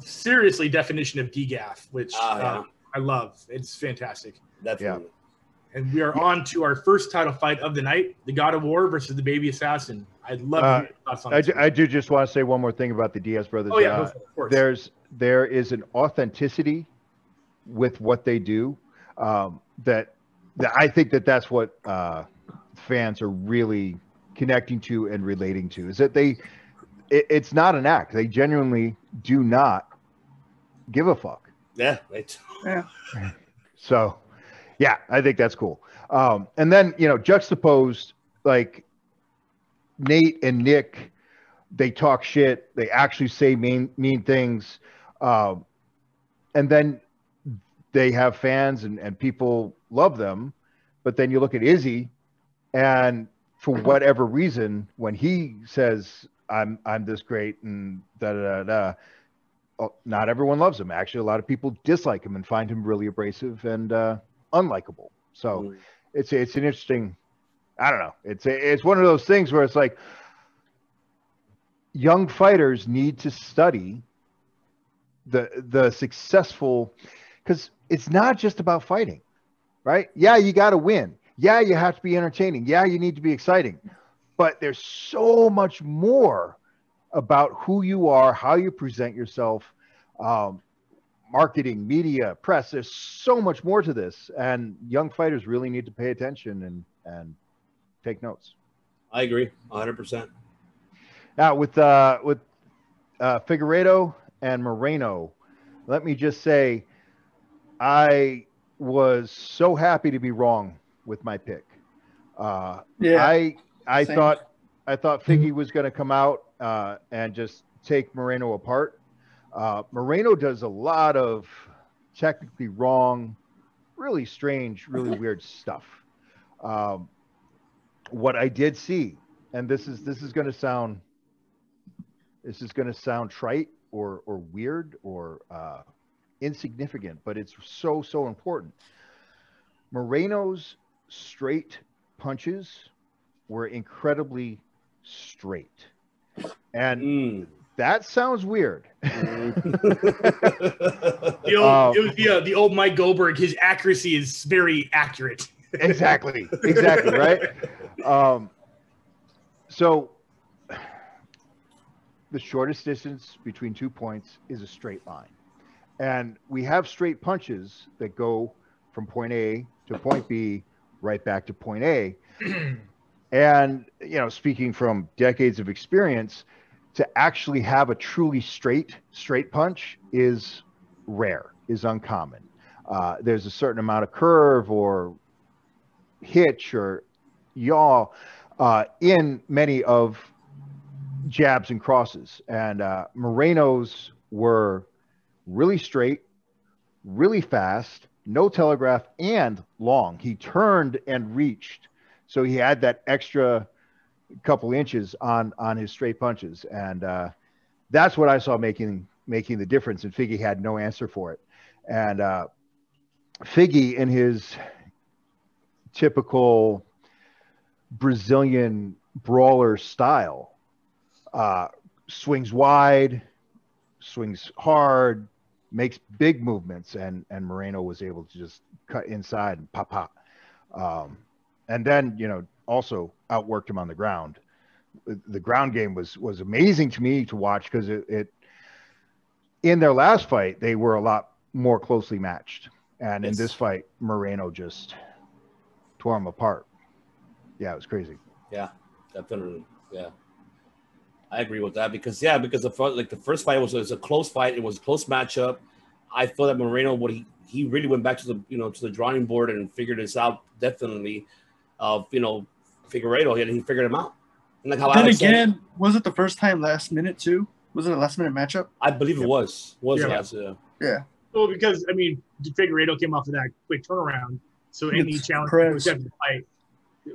seriously definition of DGAF, which Ah, yeah. uh, I love. It's fantastic. Definitely. And we are on to our first title fight of the night: the God of War versus the Baby Assassin. I'd love to Uh, hear your thoughts on I, this. do, I do just want to say one more thing about the Diaz brothers. oh yeah, Uh, go for it, of course. there's there is an authenticity with what they do um, that that I think that that's what uh, fans are really connecting to and relating to is that they it, it's not an act they genuinely do not give a fuck Yeah, right. so yeah I think that's cool um, and then you know juxtaposed like Nate and Nick they talk shit. They actually say mean mean things. Um, and then they have fans and, and people love them. But then you look at izzy and for whatever reason when he says i'm i'm this great and da da da da oh, not everyone loves him. Actually a lot of people dislike him and find him really abrasive and uh unlikable. So Mm. it's it's an interesting i don't know. It's it's one of those things where it's like young fighters need to study the the successful because it's not just about fighting right? Yeah you got to win. Yeah you have to be entertaining. Yeah you need to be exciting. But there's so much more about who you are how you present yourself um, marketing media press there's so much more to this. And young fighters really need to pay attention and and take notes I agree, 100. percent now with uh with uh Figueiredo and Moreno, let me just say I was so happy to be wrong with my pick. Uh Yeah. I I same. thought I thought Figgy was going to come out uh and just take Moreno apart. Uh Moreno does a lot of technically wrong, really strange, really weird stuff. Um what I did see, and this is this is going to sound this is going to sound trite or or weird or uh, insignificant, but it's so so important. Moreno's straight punches were incredibly straight, and Mm. that sounds weird. the old, it was uh, the old Mike Goldberg. His accuracy is very accurate. exactly, exactly, right. Um, so the shortest distance between two points is a straight line. And we have straight punches that go from point A to point B, right back to point A. and, you know, speaking from decades of experience, to actually have a truly straight, straight punch is rare, is uncommon. Uh, there's a certain amount of curve or hitch or yaw uh, in many of jabs and crosses. And uh, Moreno's were really straight, really fast, no telegraph, and long. He turned and reached. So he had that extra couple inches on on his straight punches. And uh, that's what I saw making making the difference. And Figgy had no answer for it. And uh, Figgy in his typical Brazilian brawler style. Uh, swings wide, swings hard, makes big movements, and and Moreno was able to just cut inside and pop pop. Um, and then you know also outworked him on the ground. The ground game was was amazing to me to watch because it, it in their last fight they were a lot more closely matched. And in this fight, Moreno just tore him apart. Yeah, it was crazy. Yeah, definitely. Yeah, I agree with that because yeah, because the front like the first fight was, was a close fight. It was a close matchup. I feel that Moreno, what he he really went back to the you know to the drawing board and figured this out definitely. Of you know Figueiredo, and he figured him out. And like how Then Alex said, again, was it the first time last minute too? Was it a last minute matchup? I believe it was was Yeah. last yeah. Well, because I mean, Figueiredo came off of that quick turnaround, so any It's challenger Perez. who was having to fight,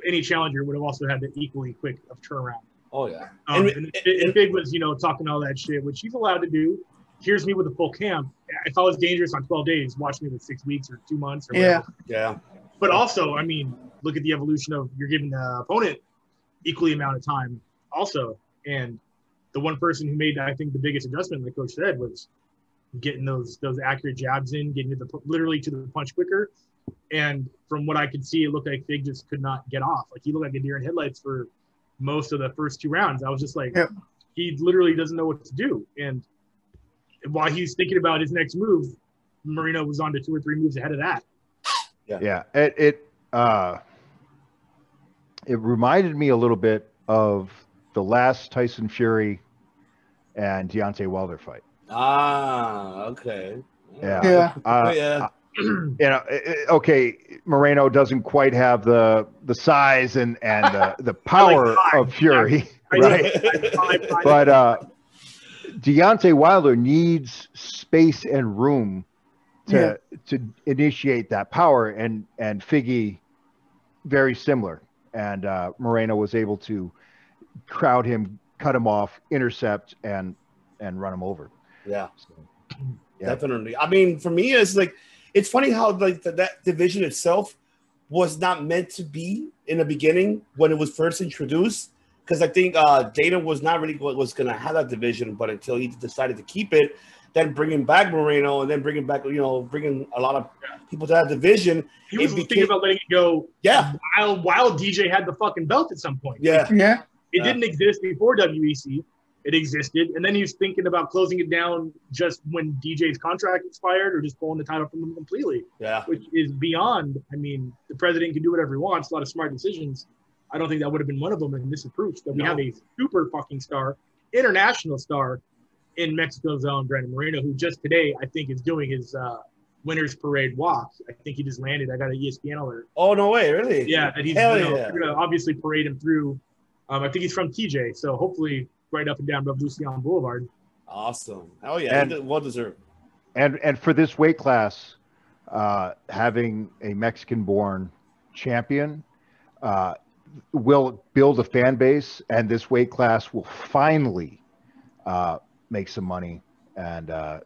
any challenger would have also had the equally quick of turnaround. Oh yeah. Um, And- and, and Big was, you know, talking all that shit, which he's allowed to do. Here's me with a full camp. If I was dangerous on 12 days, watch me with six weeks or two months or Yeah. Yeah. But also, I mean, look at the evolution of you're giving the opponent equally amount of time also. And the one person who made, I think, the biggest adjustment, like Coach said, was getting those those accurate jabs in, getting to the literally to the punch quicker. And from what I could see, it looked like Fig just could not get off. Like he looked like a deer in headlights for most of the first two rounds. I was just like, Yep. he literally doesn't know what to do. And while he's thinking about his next move, Moreno was on to two or three moves ahead of that. Yeah, Yeah. it it uh, it reminded me a little bit of the last Tyson Fury and Deontay Wilder fight. Ah, okay. Yeah. Yeah. Uh, yeah. you know, okay, Moreno doesn't quite have the the size and and the, the power five. of Fury, I right? Five- five- but uh, Deontay Wilder needs space and room to to initiate that power, and and Figgy very similar, and uh, Moreno was able to crowd him, cut him off, intercept, and and run him over. yeah. So, Yeah. Definitely. I mean, for me, it's like it's funny how like the, that division itself was not meant to be in the beginning when it was first introduced. Because I think uh, Dana was not really what was going to have that division, but until he decided to keep it, then bringing back Moreno and then bringing back, you know, bringing a lot of people to that division. he was it thinking about letting it go Yeah, while while DJ had the fucking belt at some point. yeah, Yeah. It Yeah. didn't exist before WEC. It existed, and then he was thinking about closing it down just when DJ's contract expired, or just pulling the title from him completely, yeah. which is beyond. I mean, the president can do whatever he wants. A lot of smart decisions. I don't think that would have been one of them, and this is proof that we No. have a super fucking star, international star, in Mexico's own Brandon Moreno, who just today I think is doing his uh, winners parade walk. I think he just landed. I got an ESPN alert. Oh no way, really? Yeah, that he's Hell know, yeah. gonna obviously parade him through. Um, I think he's from TJ, so hopefully right up and down Revolucion Boulevard. Awesome. Oh yeah, And- well deserved. and and for this weight class, uh, having a Mexican-born champion uh, will build a fan base, and this weight class will finally uh, make some money and uh,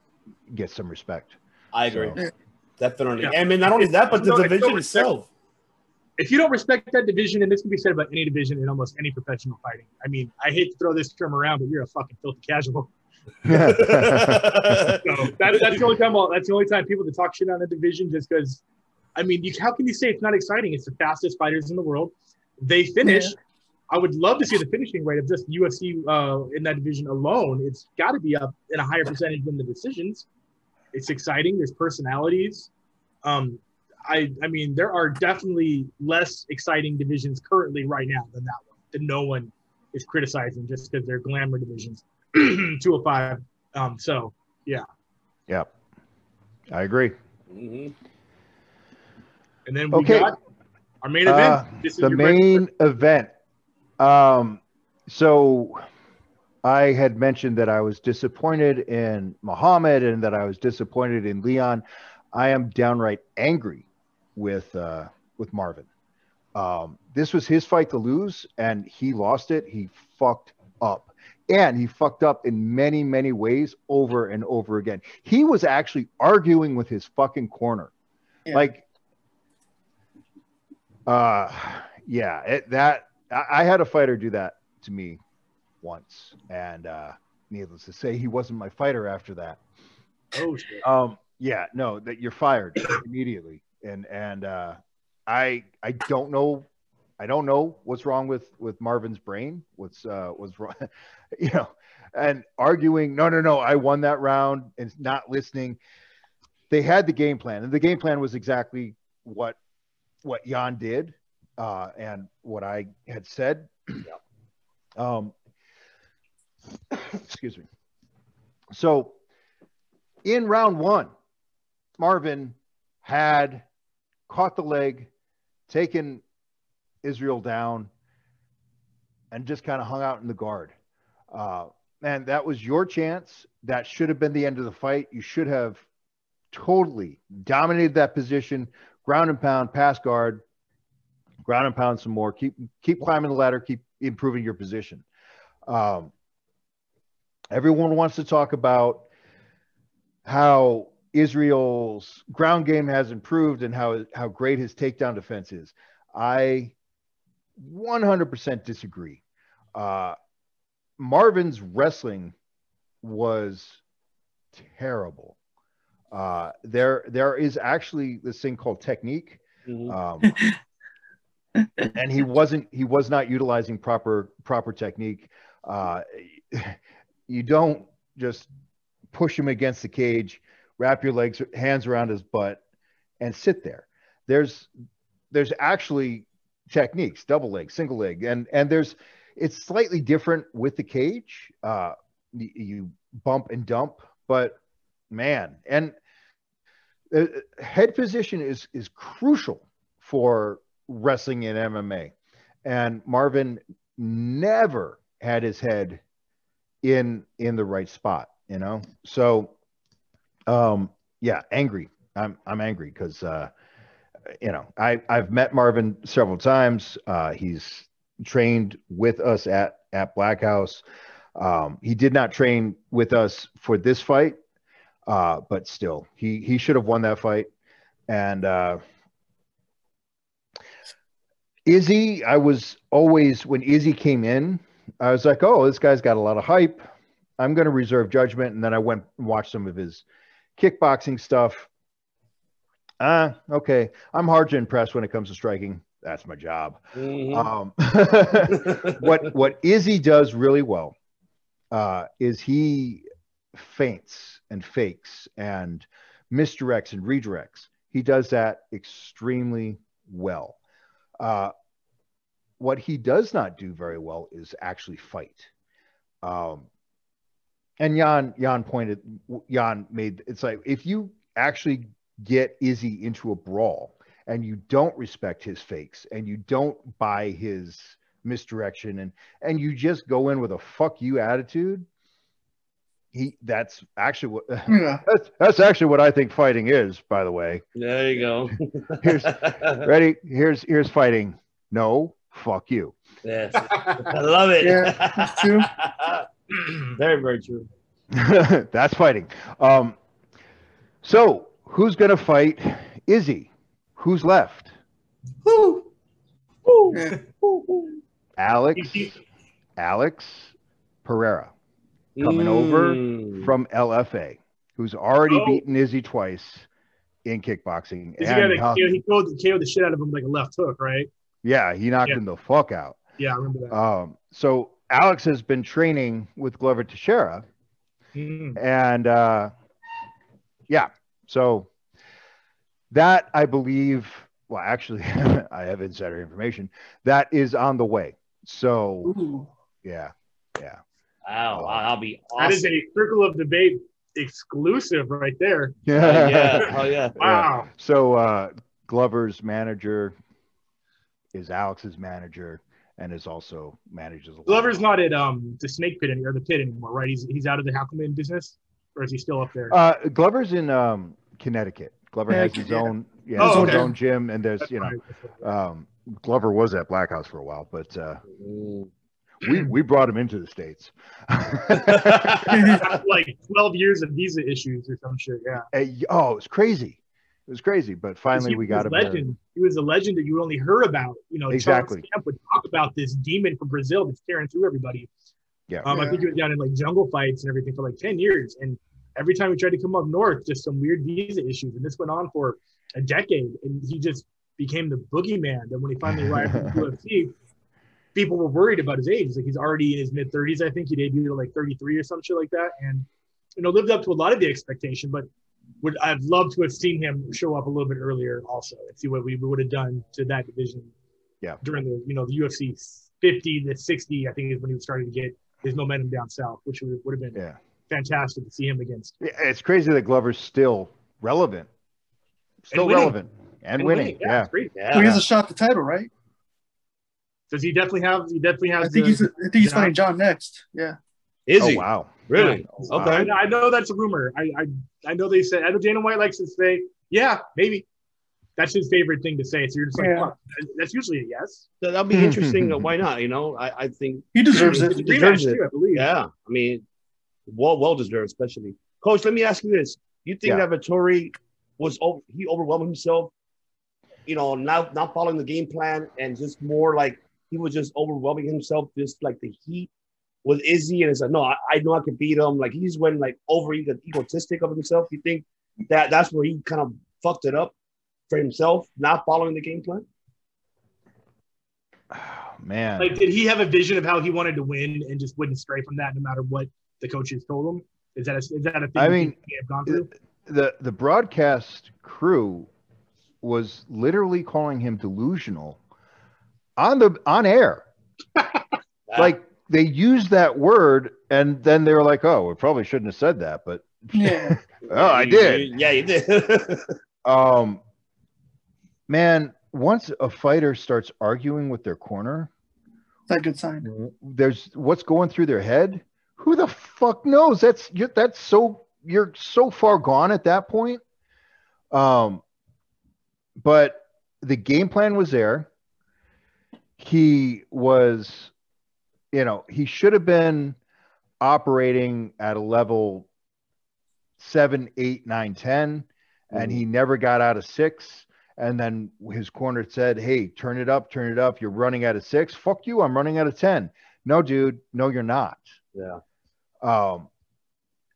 get some respect. I agree. So- Definitely. Yeah. And I mean, not only that, but the No, division no itself. If you don't respect that division, and this can be said about any division in almost any professional fighting. I mean, I hate to throw this term around, but you're a fucking filthy casual. So that, that's the only time. I'll, that's the only time people to talk shit on a division, just because. I mean, you, how can you say it's not exciting? It's the fastest fighters in the world. They finish. I would love to see the finishing rate of just UFC uh, in that division alone. It's got to be up in a higher percentage than the decisions. It's exciting. There's personalities. Um, I, I mean, there are definitely less exciting divisions currently right now than that one. That no one is criticizing just because they're glamour divisions. 205. Um, so yeah. Yep, I agree. Mhm. and then we Okay. got our main event. Uh, this is the your break- main event. Um, so I had mentioned that I was disappointed in Muhammad and that I was disappointed in Leon. I am downright angry with uh, with Marvin. Um, this was his fight to lose, and he lost it. He fucked up, and he fucked up in many, many ways over and over again. He was actually arguing with his fucking corner, Yeah. like uh, yeah, it, that I, I had a fighter do that to me once, and uh, needless to say, he wasn't my fighter after that. Oh shit. Um, yeah, no, that you're fired immediately, and and uh, I I don't know, I don't know what's wrong with with Marvin's brain. What's uh what's wrong, you know, and arguing. No, no, no, I won that round, and not listening. they had the game plan, and the game plan was exactly what what Jan did, uh, and what I had said. um, excuse me. So, in round one, Marvin had caught the leg, taken Israel down, and just kind of hung out in the guard. Uh, and that was your chance. That should have been the end of the fight. You should have totally dominated that position, ground and pound, pass guard, ground and pound some more. Keep keep climbing the ladder. Keep improving your position. Um, everyone wants to talk about how Israel's ground game has improved and how how great his takedown defense is. I 100% disagree. Uh, Marvin's wrestling was terrible. Uh, there, there is actually this thing called technique, um, and he wasn't. He was not utilizing proper proper technique. Uh, you don't just push him against the cage, wrap your legs, hands around his butt, and sit there. There's, there's actually techniques, double leg, single leg, and and there's it's slightly different with the cage. Uh, you, you bump and dump, but man, and uh, head position is is crucial for wrestling in MMA. And Marvin never had his head in in the right spot, you know. So, um, yeah, angry. I'm I'm angry because uh, you know I I've met Marvin several times. Uh, he's trained with us at at Black House. Um, he did not train with us for this fight, uh, but still, he he should have won that fight. And uh, Izzy, I was always when Izzy came in, I was like, oh, this guy's got a lot of hype. I'm going to reserve judgment. And then I went and watched some of his kickboxing stuff. Ah, okay. I'm hard to impress when it comes to striking. That's my job. Mhm. Um, what what Izzy does really well uh, is he feints and fakes and misdirects and redirects. He does that extremely well. Uh, what he does not do very well is actually fight. Um, and Jan Jan pointed Jan made it's like if you actually get Izzy into a brawl and you don't respect his fakes and you don't buy his misdirection and and you just go in with a fuck you attitude he that's actually what Yeah. that's, that's actually what I think fighting is by the way There you go. Here's- ready here's here's fighting no fuck you yes. I love it. Yeah, true. very, very true. that's fighting um so who's gonna fight Izzy who's left Woo. Woo. Yeah. Woo, woo. Alex Alex Pereira coming over Mm. from LFA, who's already Oh. beaten Izzy twice in kickboxing. He's guy And, that KO, he KO'd, KO'd the shit out of him like a left hook, right? yeah, he knocked Yeah. him the fuck out. Yeah, I remember that. Um, so Alex has been training with Glover Teixeira, Mhm. and uh, yeah, so that I believe. Well, actually, I have insider information that is on the way. So Ooh. yeah, yeah. Wow, wow, that'll be awesome. That is a circle of debate exclusive right there. Oh, yeah. Oh, yeah. Wow. So uh, Glover's manager is Alex's manager and is also manages. a lot. Glover's not at um the snake pit any- or the pit anymore, right? He's he's out of the Hackleman business, or is he still up there? Uh, Glover's in um, Connecticut. Glover has his own, yeah, Oh, his okay. own gym, and there's That's you know, right, that's um, Glover was at Black House for a while, but uh, Mm. we we brought him into the states. Like 12 years of visa issues or some shit. Yeah. Hey, oh, it was crazy. It was crazy, but finally we got him. there. legend. He was a legend that you only heard about. You know, Exactly. Charles Camp would talk about this demon from Brazil that's tearing through everybody. Yeah. Um, I think he was down in like jungle fights and everything for like 10 years. And every time he tried to come up north, just some weird visa issues. And this went on for a decade. And he just became the boogeyman. That when he finally arrived in the UFC, people were worried about his age. Like he's already in his mid 30s. I think he debuted at like 33 or some shit like that. And, you know, lived up to a lot of the expectation. But would I'd love to have seen him show up a little bit earlier also and see what we would have done to that division. Yeah. During the you know the UFC 50 to 60, I think is when he was starting to get his momentum down south, which would, would have been Yeah. fantastic to see him against. Yeah, It's crazy that Glover's still relevant. Still winning. relevant. And, winning. Yeah, Yeah. Yeah. Well, he has a shot at the title, right? Does he definitely have? He definitely has. I think the- he's I think he's fighting John next. Yeah. Is Oh he? wow. Really? Oh, wow. Okay. I, I know that's a rumor. I, I I know they said. I know Dana White likes to say, "Yeah, maybe." That's his favorite thing to say. So you're just like, Yeah. "Fuck, that's usually a yes. That- That'll be interesting. Why not? You know, I, I think He deserves it. a deserves it. too, I believe. Yeah, I mean, well, well deserved, especially. Coach, let me ask you this: You think Yeah. that Vettori was over, he overwhelmed himself? You know, not not following the game plan and just more like he was just overwhelming himself, just like the heat with Izzy, and it's like, no, I, I know I can beat him. Like he's went like over ego- egotistic of himself. You think that that's where he kind of fucked it up for himself, not following the game plan? Oh, man. Like, did he have a vision of how he wanted to win and just wouldn't stray from that no matter what the coaches told him? Is that a, is that a thing? I mean, he may have gone through? the the broadcast crew was literally calling him delusional on the on air. Like they used that word and then they were like, "Oh, we probably shouldn't have said that," but Yeah. oh, I You- did. you- yeah, you did. Um, man, once a fighter starts arguing with their corner, That's a good sign. there's what's going through their head. Who the fuck knows? That's you that's so you're so far gone at that point. Um, but the game plan was there. He was, you know, he should have been operating at a level seven, eight, nine, ten, and he never got out of six. And then his corner said, Hey, turn it up, turn it up. You're running out of six. Fuck you. I'm running out of 10. No, dude. No, you're not. yeah. Um,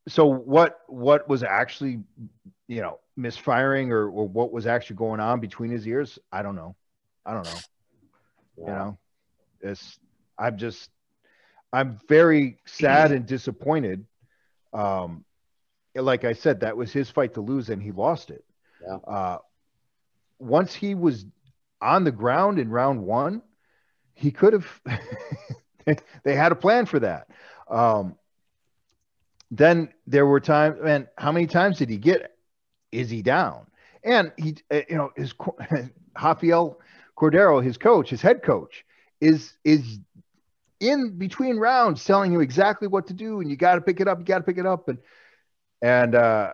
so what what was actually, you know, misfiring or, or what was actually going on between his ears? I don't know. I don't know. You know, it's I'm just I'm very sad and disappointed. Um, like I said, that was his fight to lose, and he lost it. Yeah. Uh, once he was on the ground in round one, he could have. they had a plan for that. Um, then there were times, man. How many times did he get Izzy down? And he, uh, you know, his Rafael Cordeiro, his coach, his head coach, is is in between rounds telling you exactly what to do, and you got to pick it up, you got to pick it up, and and uh,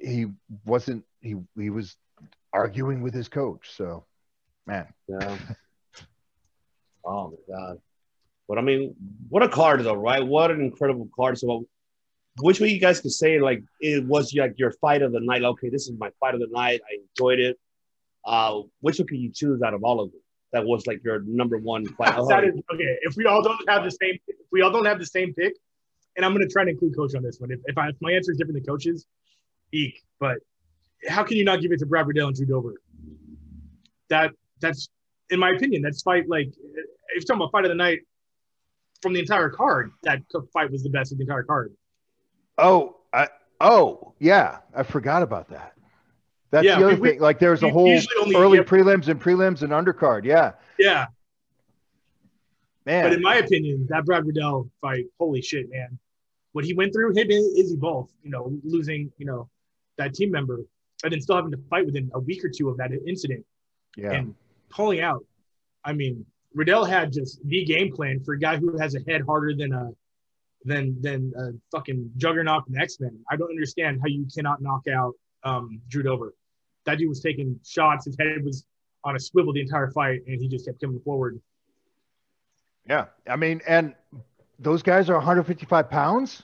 he wasn't. He he was arguing with his coach. So, man, Yeah. oh my god. But I mean, what a card though, right? What an incredible card. So which way you guys could say like it was like your fight of the night? Okay, this is my fight of the night. I enjoyed it. Uh which one could you choose out of all of them? That was like your number one fight. That is- okay, if we all don't have the same, if we all don't have the same pick, and I'm going to try to include coach on this one. If, if, I, if my answer is different than coaches, eek. But how can you not give it to Brad Riddell and Drew Dober? That that's, in my opinion, that's fight like if you're talking about fight of the night from the entire card, that fight was the best of the entire card. oh, I oh yeah, I forgot about that. That's Yeah, the other we- thing. Like, there's a whole only early prelims and prelims and undercard. Yeah, Yeah, man. but in my opinion, that Brad Riddell fight, holy shit, man! What he went through, him and Izzy both, you know, losing, you know, that team member, and then still having to fight within a week or two of that incident. yeah. and pulling out. I mean, Riddell had just the game plan for a guy who has a head harder than a than than a fucking juggernaut from X Men. I don't understand how you cannot knock out um, Drew Dober. That dude was taking shots. His head was on a swivel the entire fight, and he just kept coming forward. Yeah, I mean, and those guys are 155 pounds.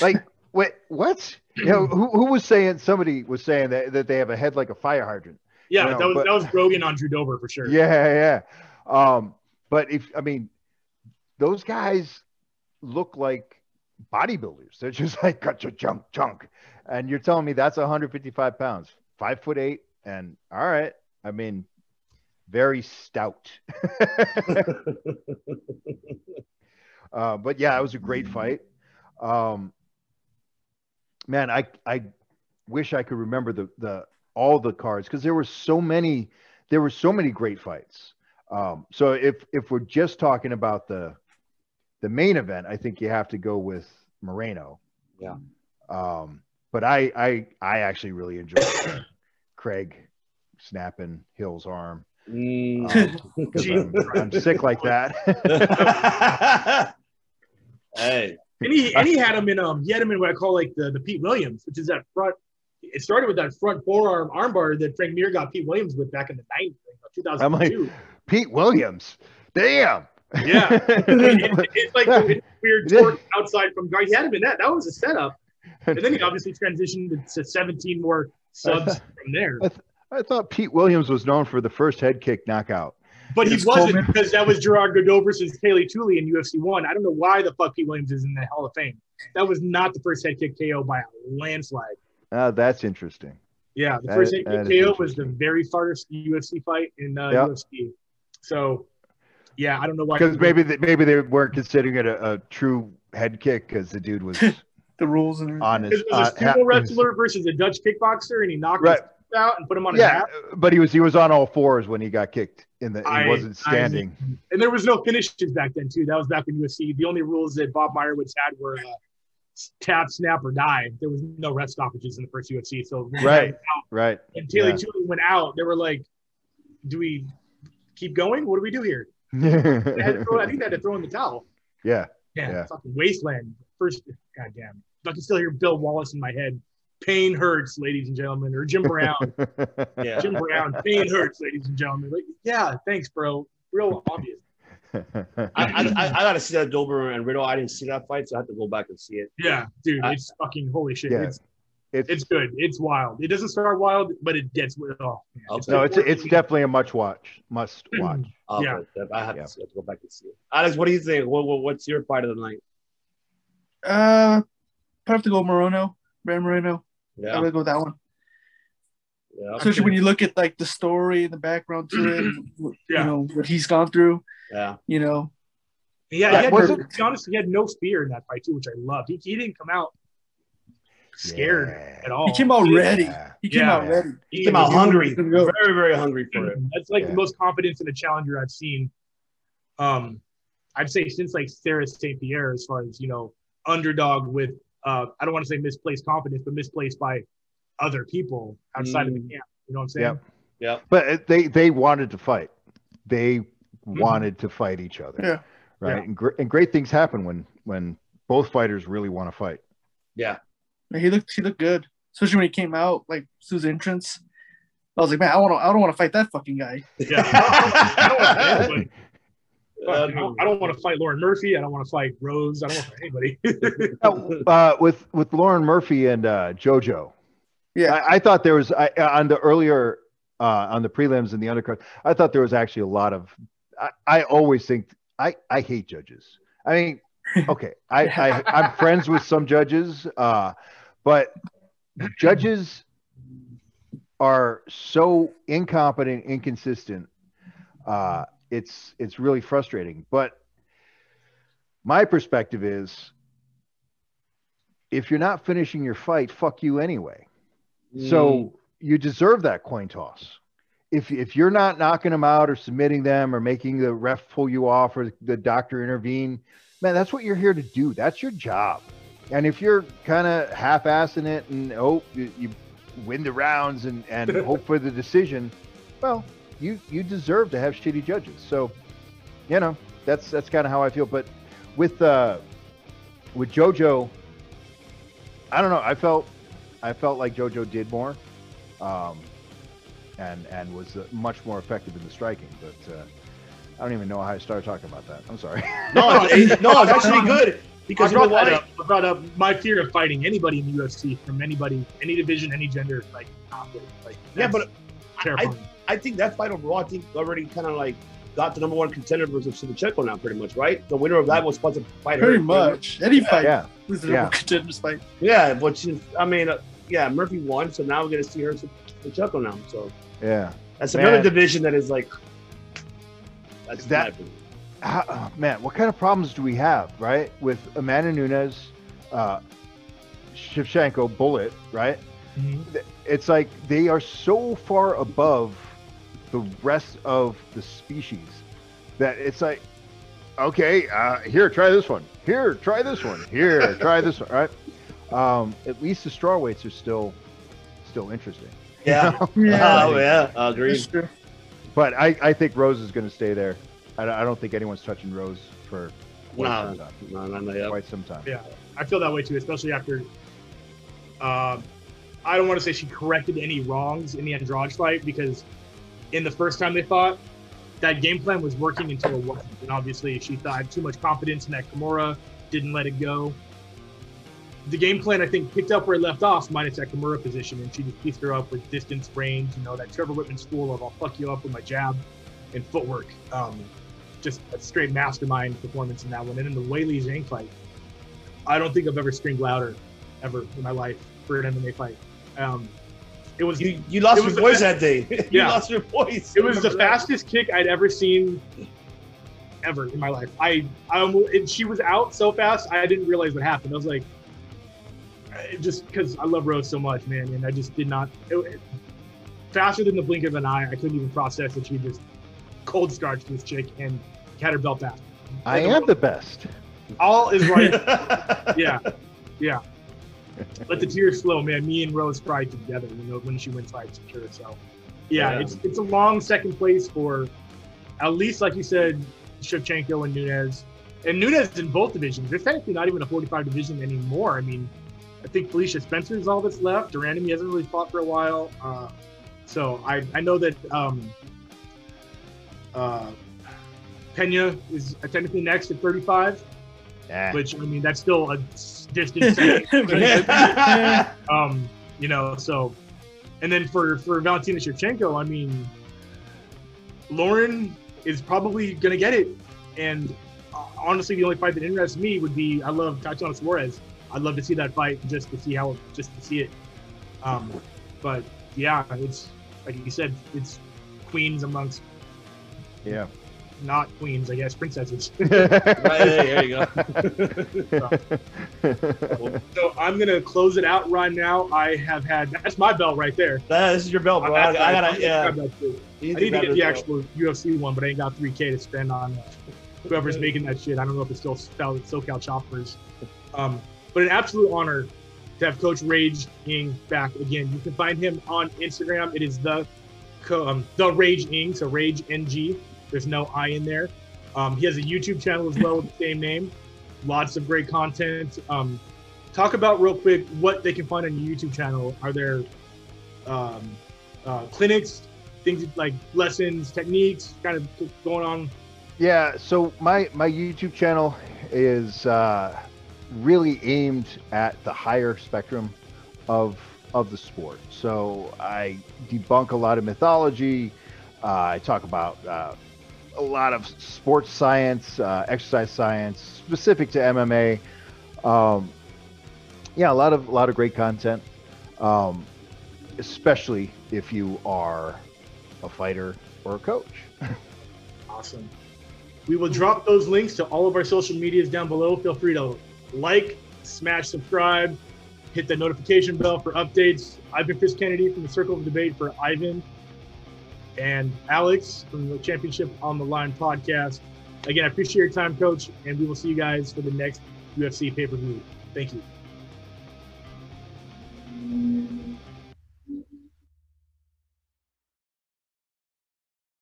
Like, wait, what? You know, who, who was saying? Somebody was saying that, that they have a head like a fire hydrant. Yeah, You know, that was but- that was Rogan on Drew Dober for sure. Yeah, yeah. Um, but if I mean, those guys look like bodybuilders. They're just like cut your junk, junk, and you're telling me that's 155 pounds, five foot eight, and all right. I mean, very stout. uh, but yeah, it was a great fight. Um, man, I I wish I could remember the the all the cards because there were so many there were so many great fights. Um, so if if we're just talking about the the main event, I think you have to go with Moreno. Yeah. Um, but I I I actually really enjoyed Craig snapping Hill's arm. Mm. Um, 'cause I'm, I'm sick like that. hey, And he and he had him in um he had him in what I call like the, the Pete Williams, which is that front. It started with that front forearm armbar that Frank Mir got Pete Williams with back in the '90s, like, I'm like, 2002. Pete Williams. Damn. Yeah. I mean, it- it's like weird torque outside from guard. He had him in that. That was a setup, and then he obviously transitioned to 17 more subs from there. I thought Pete Williams was known for the first head kick knockout. But he It's wasn't Coleman. because that was Gerard Gordeau versus Teila Tuli in UFC one. I don't know why the fuck Pete Williams is in the Hall of Fame. That was not the first head kick KO by a landslide. Uh, that's interesting. Yeah, the That first is- head kick KO was the very first UFC fight in uh, Yep. UFC. So, yeah, I don't know why. Because maybe they, maybe they weren't considering it a, a true head kick because the dude was the rules and everything. on his. It was a uh, ha- wrestler versus a Dutch kickboxer, and he knocked Right. his out and put him on his Yeah, ass. but he was he was on all fours when he got kicked. In the he I- wasn't I- standing. And there was no finishes back then too. That was back in UFC. The only rules that Bob Meyrowitz had were uh, tap, snap, or die. There was no rest stoppages in the first UFC. So Right. right. And Teila Yeah. Tuli went out. They were like, "Do we keep going? What do we do here?" They throw, I think they had to throw in the towel. yeah. Yeah, Yeah. fucking wasteland. First, goddamn. I can still hear Bill Wallace in my head. Pain hurts, ladies and gentlemen. Or Jim Brown. yeah. Jim Brown. Pain hurts, ladies and gentlemen. Like, yeah, thanks, bro. Real obvious. I, I, I, I gotta see that Dober and Riddell. I didn't see that fight, so I have to go back and see it. Yeah, dude, I- it's fucking holy shit. Yeah. It's it's, it's good. It's wild. It doesn't start wild, but it gets oh, man. Okay. no, it's it's definitely a much watch, must watch. Okay, Yeah. I have, Yeah. to see, I have to go back and see it. Alex, what do you think? What, what, what's your fight of the night? Uh, probably have to go Moreno, Brand Moreno. Yeah, I Yeah, would go with that one. yeah, Especially when you look at like the story and the background to it, and, Yeah. you know what he's gone through. yeah. You know, Yeah, Yeah, he had, was to be honest, he had no fear in that fight too, which I loved. He, he didn't come out scared Yeah. at all. he came out ready. He came Yeah. out ready. He came out hungry, go. very, very hungry for it. That's like Yeah. the most confidence in a challenger I've seen. Um, I'd say since like Serra St. Pierre, as far as you know, underdog with uh, I don't want to say misplaced confidence, but misplaced by other people outside of the Mm. camp. You know what I'm saying? Yep. Yeah, But they they wanted to fight. They wanted to fight each other. Yeah. Right. Yeah. And, gr- and great things happen when when both fighters really want to fight. yeah. Man, he looked he looked good, especially when he came out like Sue's entrance. I was like, man, I want to I don't want to fight that fucking guy. Yeah. I don't want to fight anybody. Fuck, Uh, I don't, want to fight Lauren Murphy. I don't want to fight Rose. I don't want to fight anybody. Uh, with with Lauren Murphy and uh, JoJo. Yeah. I, I thought there was I, on the earlier uh, on the prelims and the undercard. I thought there was actually a lot of. I, I always think I I hate judges. I mean, okay, I, I I'm friends with some judges, uh, but judges are so incompetent, inconsistent. Uh, it's it's really frustrating. But my perspective is, if you're not finishing your fight, fuck you anyway. Mm. So you deserve that coin toss. If if you're not knocking them out or submitting them or making the ref pull you off or the doctor intervene, man, that's what you're here to do. That's your job. And if you're kind of half-assing it and hope you, you win the rounds and and hope for the decision, well, you you deserve to have shitty judges. So, you know, that's that's kind of how I feel. But with uh with JoJo, I don't know. I felt I felt like JoJo did more, um, and and was uh, much more effective in the striking. But uh, I don't even know how I started talking about that. I'm sorry. no, it's, no, it's actually good because I you know brought, that up. I brought up my fear of fighting anybody in the UFC from anybody, any division, any gender. Like, like Yeah, but I, terrifying. I think that fight overall, I think already kind of like got the number one contender versus Shevchenko now, pretty much, right? The winner of that was supposed to fight her. Much. Any fight yeah, was the Yeah. number contenders fight. Yeah, but she, I mean, uh, yeah, Murphy won, so now we're gonna see her Shevchenko now. So yeah. that's Man. another division that is like that's That- my opinion. How, oh, man, what kind of problems do we have, right? With Amanda Nunes, uh, Shevchenko, Bullet, right? It's like they are so far above the rest of the species that it's like, okay, uh, here, try this one. Here, try this one. Here, try this one. Right? Um, at least the straw weights are still still interesting. Yeah. Yeah. Oh yeah. Agreed. That's. But I, I think Rose is going to stay there. I, don't- I don't think anyone's touching Rose for quite No, some time. no, no, no, yeah. Quite some time. Yeah, I feel that way too, especially after. Um, I don't want to say she corrected any wrongs in the Andrade fight because in the first time they fought, that game plan was working until it wasn't. And obviously, she thought I had too much confidence in that Kimura, didn't let it go. The game plan, I think, picked up where it left off, minus that Kimura position, and she just pieced her up with distance, range, you know, that Trevor Wittman school of I'll fuck you up with my jab and footwork. Um, just a straight mastermind performance in that one. And in the Weili Zhang fight, I don't think I've ever screamed louder ever in my life for an MMA fight. Um, it was You you lost your was the voice that day. you Yeah. lost your voice. it was the that? fastest kick I'd ever seen ever in my life. I I almo- and she was out so fast I didn't realize what happened. I was like, just because I love Rose so much, man, and I just did not. It, it- faster than the blink of an eye, I couldn't even process that she just cold starched this chick and had her belt back. I am the best. All is right. yeah, yeah. Let the tears flow, man. Me and Rose cried together, you know, when she went fights, for sure. So, yeah, Yeah. it's it's a long second place for, at least like you said, Shevchenko and Nunez, and Nunez in both divisions. There's technically not even a 45 division anymore. I mean, I think Felicia Spencer is all that's left. Durandamy hasn't really fought for a while. Uh, so I I know that um, uh, Pena is technically next at 35 Yeah. which I mean that's still a distant second. Yeah. um, you know, so and then for for Valentina Shevchenko, I mean, Lauren is probably gonna get it, and uh, honestly, the only fight that interests me would be I love Tatiana Suarez. I'd love to see that fight just to see how just to see it. Um, but yeah, it's like you said, it's queens amongst yeah. Not queens, I guess, princesses. right there, there you go. So I'm gonna close it out right now. I have had that's my belt right there. That, this is your belt, bro. I, I I'm gotta, gonna yeah. grab that I need to get the belt. actual UFC one, but I ain't got 3K to spend on uh, whoever's making that shit. I don't know if it's still Scal- SoCal Choppers. Um, but an absolute honor to have Coach Rage Ing back again. You can find him on Instagram. It is the um, the Rage Ing, so Rage NG. There's no I in there. Um, he has a YouTube channel as well with the same name. Lots of great content. Um, talk about real quick what they can find on your YouTube channel. Are there um, uh, clinics, things like lessons, techniques, kind of going on? Yeah, so my my YouTube channel is uh, really aimed at the higher spectrum of of the sport. So I debunk a lot of mythology. Uh, I talk about uh, a lot of sports science, uh, exercise science, specific to MMA. Um, yeah, a lot of a lot of great content, um, especially if you are a fighter or a coach. Awesome. We will drop those links to all of our social medias down below. Feel free to like, smash subscribe, hit the notification bell for updates. I've been Chris Kennedy from the Circle of Debate for Ivan and Alex from the Championship on the Line podcast. Again, I appreciate your time, coach, and we will see you guys for the next UFC pay per view. Thank you.